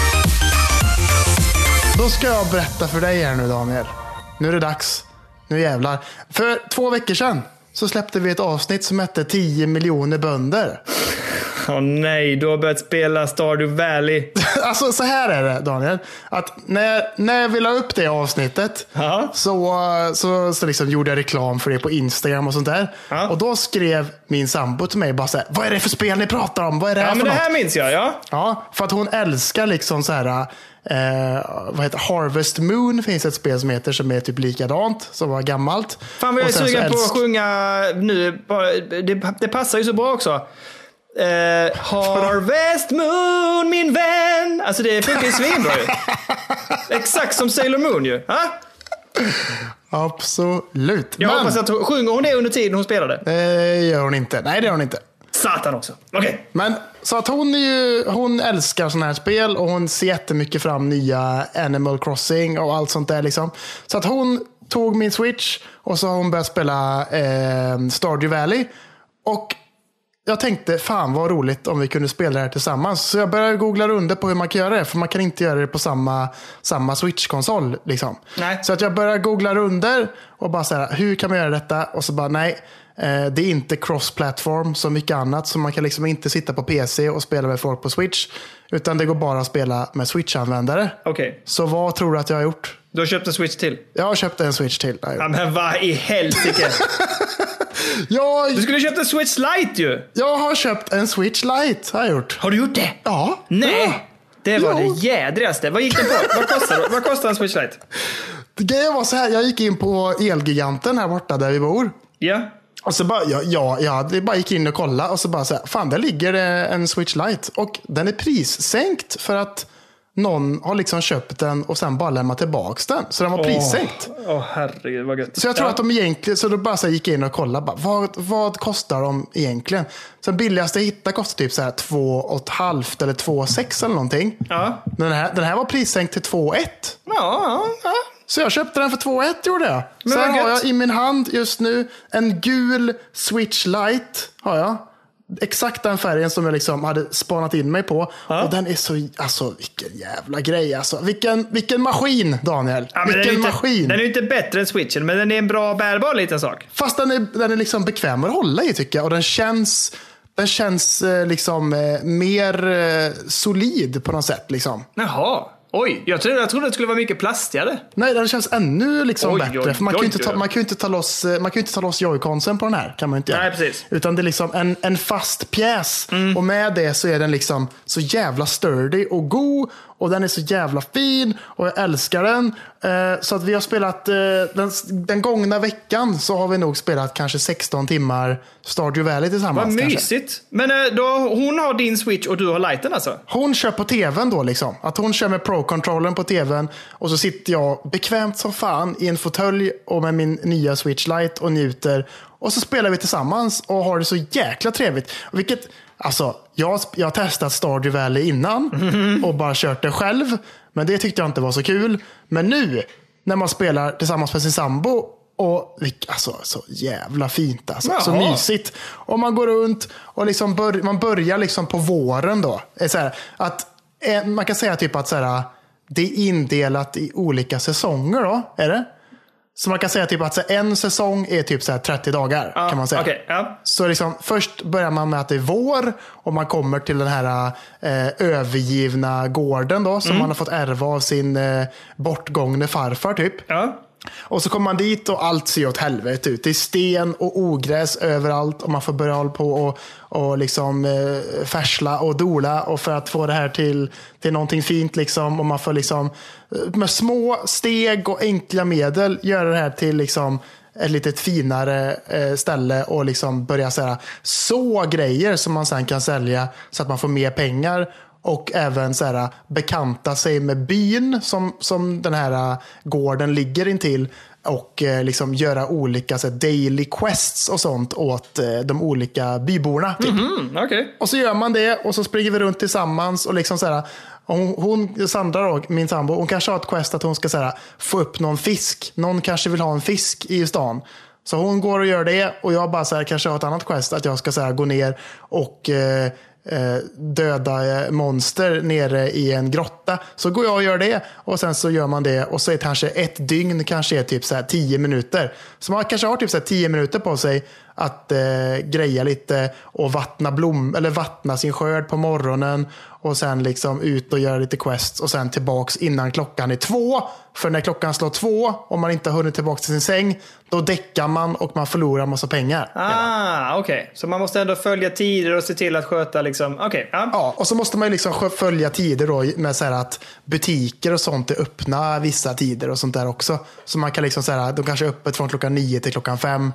Då ska jag berätta för dig här nu Daniel. Nu är det dags. Nu jävlar. För två veckor sedan så släppte vi ett avsnitt som hette 10 miljoner bönder. Åh nej, du har börjat spela Stardew Valley. Alltså så här är det Daniel. Att när, när jag ville ha upp det avsnittet så, så, så liksom gjorde jag reklam för det på Instagram och sånt där. Ja. Och då skrev min sambo till mig bara så här, vad är det för spel ni pratar om? Vad är det här Ja, för men det något? här minns jag, ja. Ja, för att hon älskar liksom så här, eh, vad heter Harvest Moon finns ett spel som heter som är typ likadant, som var gammalt. Fan vad jag är sugen på älsk- att sjunga nu. Det, det passar ju så bra också. Eh, Harvest Moon min vän. Alltså det funkar ju svinbra ju. Exakt som Sailor Moon ju. Ha? Absolut. Jag Men hoppas att hon, sjunger hon det under tiden hon spelade? det gör hon inte. Nej, det gör hon inte. Satan också. Okej. Men så att hon, är ju, hon älskar sådana här spel och hon ser jättemycket fram nya Animal Crossing och allt sånt där. Liksom. Så att hon tog min Switch och så har hon börjat spela eh, Stardew Valley. Och jag tänkte, fan vad roligt om vi kunde spela det här tillsammans. Så jag började googla runder på hur man kan göra det. För man kan inte göra det på samma, samma Switch-konsol. Liksom. Nej. Så att jag började googla runder och bara så här, hur kan man göra detta? Och så bara, nej. Eh, Det är inte cross-platform som mycket annat. Så man kan liksom inte sitta på PC och spela med folk på Switch. Utan det går bara att spela med Switch-användare. Okej. Så vad tror du att jag har gjort? Du har köpt en Switch till? Jag har köpt en Switch till. Ja, men vad i helsike? Jag, Du skulle köpt en Switch Lite ju! jag har köpt en Switch Lite. Har jag gjort. Har du gjort det? Ja. Nej! Det var Jo. det jädrigaste. Vad gick den på? Vad kostar, vad kostar en Switch Lite? Grejen var så här, jag gick in på Elgiganten här borta där vi bor. Ja. Och så bara, ja, ja, ja, det bara gick in och kollade och så bara så här, fan där ligger det en Switch Lite. Och den är prissänkt för att någon har liksom köpt den och sen bara lämnat tillbaka den. Så den var prissänkt. Åh herregud vad gött. Så jag tror ja. att de egentligen, så då bara så gick jag in och kollade, bara, vad, vad kostar de egentligen? Så den billigaste jag hittade kostar typ så här två och ett halvt eller två och sex eller någonting. Ja. Den här, den här var prissänkt till två och ett. Ja, ja, ja. Så jag köpte den för 2 1 gjorde jag. Men Sen har jag i min hand just nu en gul Switch Lite. Har jag. Exakt den färgen som jag liksom hade spanat in mig på. Och den är så, alltså vilken jävla grej alltså. Vilken, vilken maskin Daniel. Ja, den, vilken ju inte, maskin. den är inte bättre än switchen, men den är en bra bärbar liten sak. Fast den är, den är liksom bekväm att hålla i tycker jag. Och den känns, den känns eh, liksom eh, mer eh, solid på något sätt. Liksom. Jaha. Oj, jag trodde, jag trodde det skulle vara mycket plastigare. Nej, den känns ännu liksom Oj, bättre. oj, för man kan, oj, inte ta, man kan ju inte ta loss, eh, man kan inte ta loss joyconsen på den här. Kan man inte göra. Nej, precis. Utan det är liksom en, en fast pjäs. Mm. Och med det så är den liksom så jävla sturdy och god. Och den är så jävla fin. Och jag älskar den. Eh, så att vi har spelat, eh, den, den gångna veckan så har vi nog spelat kanske 16 timmar Stardew Valley tillsammans. Vad kanske. mysigt. Men eh, då, hon har din switch och du har lighten alltså? Hon kör på tvn då liksom. Att hon kör med Pro-controllern på tvn. Och så sitter jag bekvämt som fan i en fåtölj och med min nya Switch Lite och njuter. Och så spelar vi tillsammans och har det så jäkla trevligt. Vilket, alltså, jag, jag har testat Stardew Valley innan och bara kört det själv. Men det tyckte jag inte var så kul. Men nu, när man spelar tillsammans med sin sambo och alltså, så jävla fint alltså. Så mysigt. Och man går runt och liksom bör, man börjar liksom på våren då. Så här, att, eh, man kan säga typ att så här, det är indelat i olika säsonger då. Är det? Så man kan säga typ att så en säsong är typ så här 30 dagar. kan man säga. Okej, ja. Så liksom, först börjar man med att det är vår och man kommer till den här eh, övergivna gården då, som man har fått ärva av sin eh, bortgångne farfar typ. ja. Och så kommer man dit och allt ser åt helvete ut. Det är sten och ogräs överallt och man får börja hålla på och, och liksom eh, färsla och dola och för att få det här till, till någonting fint liksom. Och man får liksom med små steg och enkla medel göra det här till liksom ett lite finare eh, ställe och liksom börja så, här, så grejer som man sen kan sälja så att man får mer pengar och även så här, bekanta sig med byn som, som den här äh, gården ligger intill. Och eh, liksom göra olika så här, daily quests och sånt åt eh, de olika byborna. Typ. Mm, Okej. Och så gör man det och så springer vi runt tillsammans. och liksom så här, hon, hon, Sandra, då, min sambo, hon kanske har ett quest att hon ska så här, få upp någon fisk. Någon kanske vill ha en fisk i stan. Så hon går och gör det och jag bara så här, kanske har ett annat quest att jag ska så här, gå ner och eh, eh döda eh, monster nere i en grotta. Så går jag och gör det och sen så gör man det och så är kanske ett dygn kanske är typ så här tio minuter. Så man kanske har typ så här tio minuter på sig att eh, greja lite och vattna, blom, eller vattna sin skörd på morgonen och sen liksom ut och göra lite quests och sen tillbaks innan klockan är två. För när klockan slår två och man inte har hunnit tillbaka till sin säng, då däckar man och man förlorar massa pengar. Ah, okej. Okay. Så man måste ändå följa tider och se till att sköta liksom, okej. Okay, ja. ja, och så måste man liksom följa tider då med så att butiker och sånt är öppna vissa tider och sånt där också. Så man kan liksom så här, de kanske är öppet från klockan nio till klockan fem.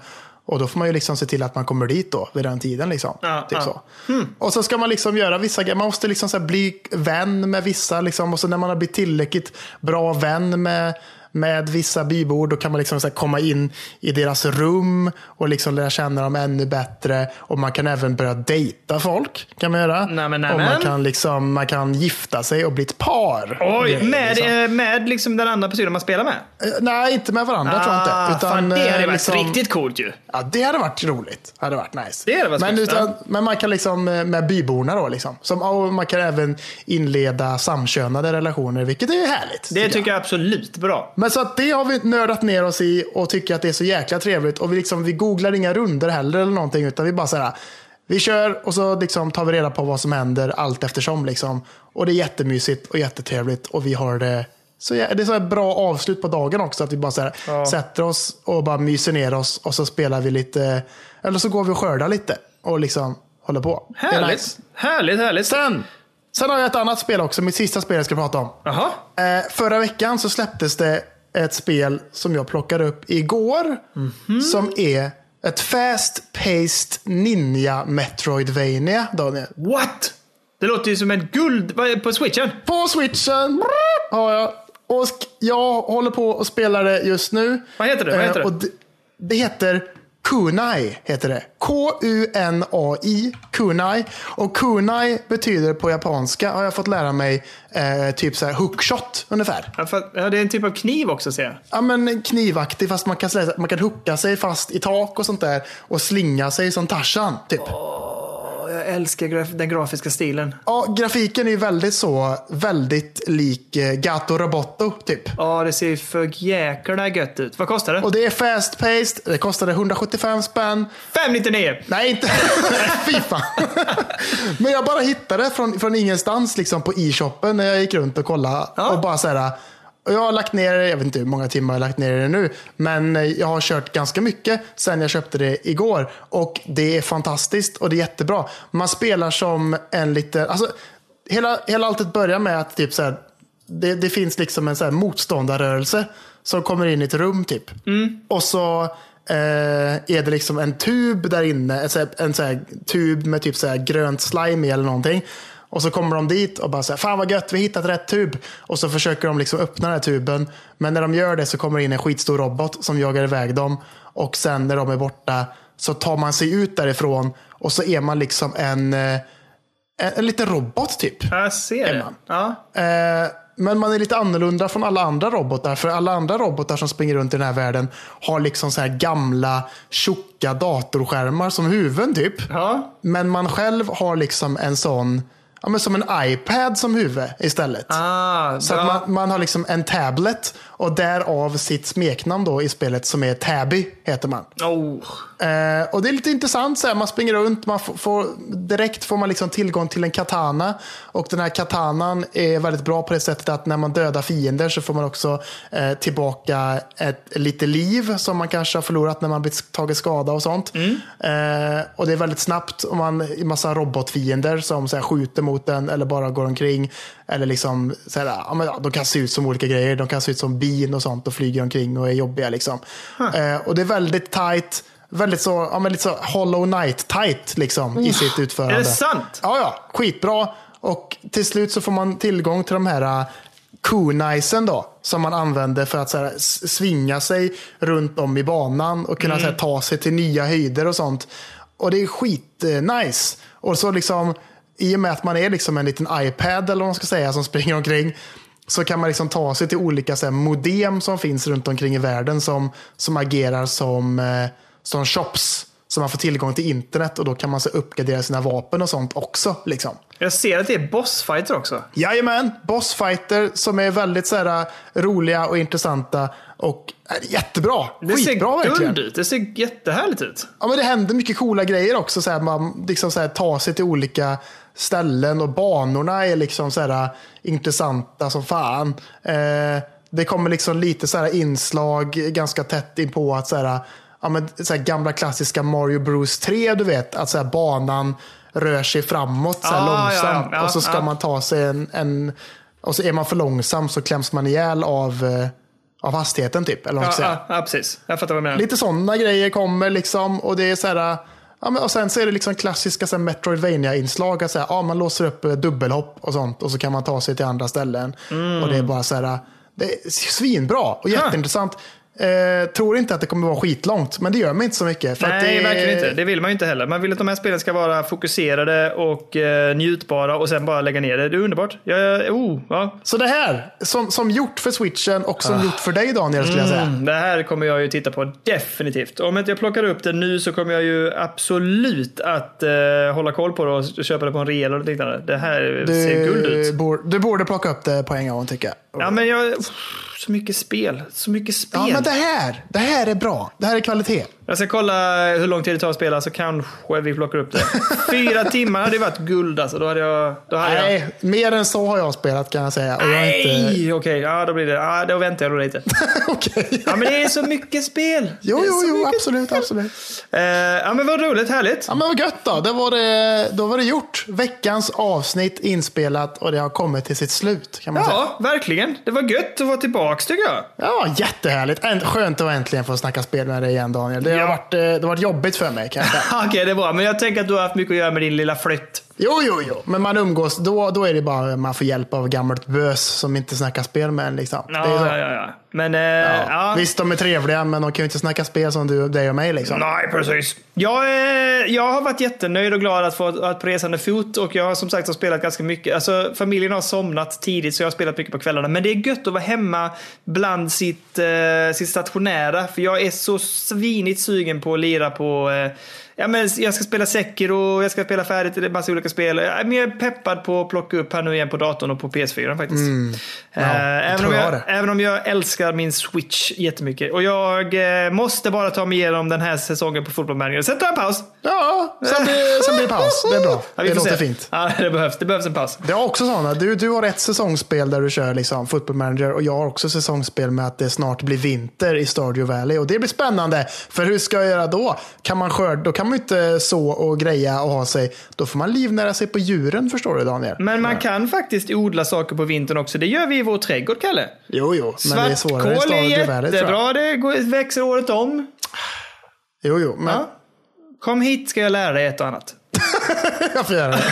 Och då får man ju liksom se till att man kommer dit då vid den tiden. Liksom. Ja, typ ja. Så. Hmm. Och så ska man liksom göra vissa grejer. Man måste liksom så bli vän med vissa. Liksom. Och så när man har blivit tillräckligt bra vän med med vissa bybor. Då kan man liksom så komma in i deras rum och liksom lära känna dem ännu bättre. Och man kan även börja dejta folk. kan man göra. Nämen, nämen. Och man kan, liksom, man kan gifta sig och bli ett par. Oj, det, med, liksom. Eh, med liksom den andra personen man spelar med? Eh, nej, inte med varandra ah, tror jag inte. Ah, utan, fan, det hade varit liksom, riktigt coolt ju. Ja, det hade varit roligt. Det hade varit nice. Det hade varit men, utan, men man kan liksom eh, med byborna då liksom. Som, och man kan även inleda samkönade relationer, vilket är härligt. Det tycker jag, jag absolut bra. Men så att det har vi nördat ner oss i och tycker att det är så jäkla trevligt. Och vi, liksom, vi googlar inga runder heller eller någonting. Utan vi bara så här, vi kör och så liksom tar vi reda på vad som händer allt eftersom. Liksom. Och det är jättemysigt och jättetrevligt. Och vi har det så det är så bra avslut på dagen också. Att vi bara så här, ja. sätter oss och bara myser ner oss. Och så spelar vi lite. Eller så går vi och skördar lite. Och liksom håller på. Härligt. Nice. Härligt, härligt. Sen, sen har jag ett annat spel också. Mitt sista spel jag ska prata om. Aha. Eh, förra veckan så släpptes det ett spel som jag plockade upp igår. Mm -hmm. Som är ett fast-paced ninja Metroidvania, Daniel. What? Det låter ju som en guld... På switchen? På switchen har jag. Och jag håller på att spela det just nu. Vad heter det? Vad heter det? det, det heter Kunai heter det. K-U-N-A-I. Kunai. Och kunai betyder på japanska, har jag fått lära mig, eh, typ så här hookshot ungefär. Ja, det är en typ av kniv också ser jag. Ja, men knivaktig fast man kan, man kan hooka sig fast i tak och sånt där. Och slinga sig som Tarzan, typ. Oh jag älskar graf den grafiska stilen. Ja, grafiken är ju väldigt så, väldigt lik eh, Gato Roboto typ. Ja, det ser för jäkla gött ut. Vad kostar det? Och det är fast paced. Det kostade 175 spänn. 599! Nej, inte. Fy fan. Men jag bara hittade det från, från ingenstans liksom på e-shoppen när jag gick runt och kollade. Ja. Och bara så här, jag har lagt ner, jag vet inte hur många timmar jag har lagt ner det nu, men jag har kört ganska mycket sen jag köpte det igår. Och det är fantastiskt och det är jättebra. Man spelar som en liten, alltså hela, hela alltet börjar med att typ så här, det, det finns liksom en så här motståndarrörelse som kommer in i ett rum typ. Mm. Och så eh, är det liksom en tub där inne, en, en så här, tub med typ så grönt slime i eller någonting. Och så kommer de dit och bara säger fan vad gött, vi har hittat rätt tub. Och så försöker de liksom öppna den här tuben. Men när de gör det så kommer det in en skitstor robot som jagar iväg dem. Och sen när de är borta så tar man sig ut därifrån och så är man liksom en, eh, en, en liten robot typ. Jag ser det. Ja. Eh, men man är lite annorlunda från alla andra robotar. För alla andra robotar som springer runt i den här världen har liksom så här gamla tjocka datorskärmar som huvuden typ. Ja. Men man själv har liksom en sån ja, men som en iPad som huvud istället. Ah, så att man, man, har liksom en tablet och därav sitt smeknamn då i spelet som är Tabby, heter man. Oh. Eh, och det är lite intressant, så här, man springer runt, man får, direkt får man liksom tillgång till en katana. Och den här katanan är väldigt bra på det sättet att när man dödar fiender så får man också eh, tillbaka ett, lite liv som man kanske har förlorat när man blivit tagit skada och sånt. Mm. Eh, och det är väldigt snabbt och man är massa robotfiender som så här, skjuter mot en eller bara går omkring. Eller liksom, så här, ja, men, ja, de kan se ut som olika grejer. De kan se ut som bin och sånt och flyger omkring och är jobbiga. Liksom. Huh. och det är väldigt tight väldigt så, ja, men lite så Hollow Knight tight liksom, i sitt utförande. Är det sant? Ja, ja. Skitbra. Och till slut så får man tillgång till de här uh, kunajsen då, som man använder för att så här, svinga sig runt om i banan och kunna mm. så här, ta sig till nya höjder och sånt. Och det är skitnice. Och så liksom, i och med att man är liksom en liten iPad eller vad man ska säga som springer omkring så kan man liksom ta sig till olika så här, modem som finns runt omkring i världen som, som agerar som eh, som shops. Så man får tillgång till internet och då kan man så uppgradera sina vapen och sånt också. Liksom. Jag ser att det är bossfighter också. Jajamän, bossfighter som är väldigt så här, roliga och intressanta. Och äh, jättebra. Det Skitbra ser verkligen. guld ut. Det ser jättehärligt ut. Ja, men det händer mycket coola grejer också. Så här, man liksom så här, tar sig till olika ställen och banorna är liksom så här, intressanta som fan. Eh, det kommer liksom lite så inslag ganska tätt in på att så här, ja, men, så gamla klassiska Mario Bros 3, du vet. Att så banan rör sig framåt så Ah, långsamt. ja, ja, och så ska man ta sig en, en... Och så är man för långsam så kläms man ihjäl av, eh, av hastigheten typ. Eller Ja, ja, ja, precis. Jag fattar vad du menar. Lite sådana grejer kommer liksom. Och det är så här, ja, men, och sen så är det liksom klassiska så här Metroidvania-inslag. Att så här, ja, man låser upp eh, dubbelhopp och sånt. Och så kan man ta sig till andra ställen. Och det är bara så här, det är svinbra och jätteintressant. Eh, tror inte att det kommer vara skitlångt, men det gör mig inte så mycket. Nej, det, verkligen inte. Det vill man ju inte heller. Man vill att de här spelen ska vara fokuserade och eh, njutbara och sen bara lägga ner det. Det är underbart. Jag, oh, ja. Så det här, som, som gjort för switchen och som gjort för dig Daniel, skulle jag säga. Mm, det här kommer jag ju titta på definitivt. Om inte jag plockar upp det nu så kommer jag ju absolut att eh, hålla koll på det och köpa det på en reel och liknande. Det här ser guld Du, ut. borde, du borde plocka upp det på en gång tycker jag. Ja, men jag... Så mycket spel. Så mycket spel. Ja, men det här, det här är bra. Det här är kvalitet. Jag ska kolla hur lång tid det tar att spela så kanske vi plockar upp det. Fyra timmar hade varit guld alltså. Då hade jag... Då hade jag... Nej, mer än så har jag spelat kan jag säga. Och jag är inte... Nej! Okej, ja då blir det. Ja, då väntar jag då lite. Okej. Ja, men det är så mycket spel. Jo, jo, jo, absolut, spel. absolut. Eh, ja, men vad roligt, härligt. Ja, men vad gött då. Det var det, då var det gjort. Veckans avsnitt inspelat och det har kommit till sitt slut kan man säga. Ja, verkligen. Det var gött att vara tillbaks tycker jag. Ja, jättehärligt. Skönt att äntligen få snacka spel med dig igen Daniel. Det, har, varit, eh, det har varit jobbigt för mig kan jag säga. Okej, det är bra. Men jag tänker att du har haft mycket att göra med din lilla flytt. Jo, jo, jo. Men man umgås, då, då är det bara man får hjälp av gammalt bös som inte snackar spel med en. Liksom. Ja, det är så. ja, ja, ja. Men, eh, ja. Ja. Visst, de är trevliga, men de kan ju inte snacka spel som du, dig och mig. Liksom. Nej, precis. Jag, eh, jag har varit jättenöjd och glad att få att på resande fot och jag har som sagt har spelat ganska mycket. Alltså, familjen har somnat tidigt så jag har spelat mycket på kvällarna. Men det är gött att vara hemma bland sitt, eh, sitt stationära. För jag är så svinigt sugen på att lira på eh, Ja, men jag ska spela Sekiro, jag ska spela färdigt en massa olika spel. Jag är mer peppad på att plocka upp här nu igen på datorn och på PS4 faktiskt. Ja, Eh, jag även, tror om jag jag, även om jag älskar min Switch jättemycket. Och jag eh, måste bara ta mig igenom den här säsongen på Football Manager. Sen tar jag en paus. Ja, sen blir, sen blir det paus. Det är bra. Ja, det låter se. fint. Ja, det behövs. Det behövs en paus. Det har också sådana. Du, du har ett säsongsspel där du kör liksom football manager och jag har också säsongsspel med att det snart blir vinter i Stardew Valley. Och det blir spännande. För hur ska jag göra då? Kan man skörda, då kan man ju inte så och greja och ha sig. Då får man livnära sig på djuren förstår du Daniel. Men man kan faktiskt odla saker på vintern också. Det gör vi i vår trädgård, Kalle. Jo, jo, men det är svårare i Svartkål är jättebra. Det går- växer året om. Jo, jo, men Ja. Kom hit ska jag lära dig ett och annat. jag får göra det.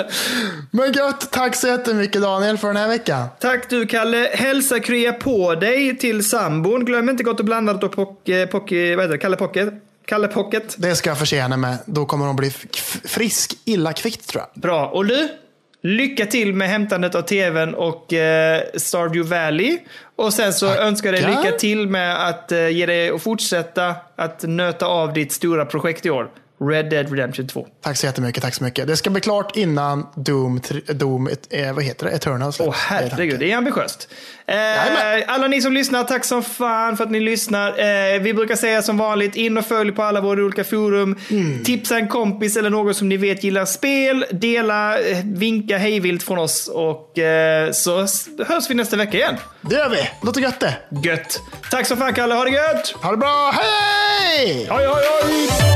men gött, tack så jättemycket Daniel för den här veckan. Tack du Kalle. Hälsa krya på dig till sambon. Glöm inte gott och blandat och pock, eh, pock, vad heter det? Kalle Pocket. Kalle Pocket. Det ska jag förse henne med. Då kommer hon bli frisk illa kvickt tror jag. Bra. Och du? Lycka till med hämtandet av tvn och eh, Stardew Valley. Och sen så önskar jag dig Tackar. lycka till med att eh, ge dig och fortsätta att nöta av ditt stora projekt i år. Red Dead Redemption 2. Tack så jättemycket, tack så mycket. Det ska bli klart innan Doom, Doom eh, vad heter det? Eternal släpps. Åh herregud, det är ambitiöst. Eh, alla ni som lyssnar, tack som fan för att ni lyssnar. Eh, vi brukar säga som vanligt, in och följ på alla våra olika forum. Mm. Tipsa en kompis eller någon som ni vet gillar spel. Dela, eh, vinka hejvilt från oss och eh, så hörs vi nästa vecka igen. Det gör vi. Låter gött det. Gött. Tack som fan Kalle, ha det gött! Ha det bra. Hej! Hej, hej, hej!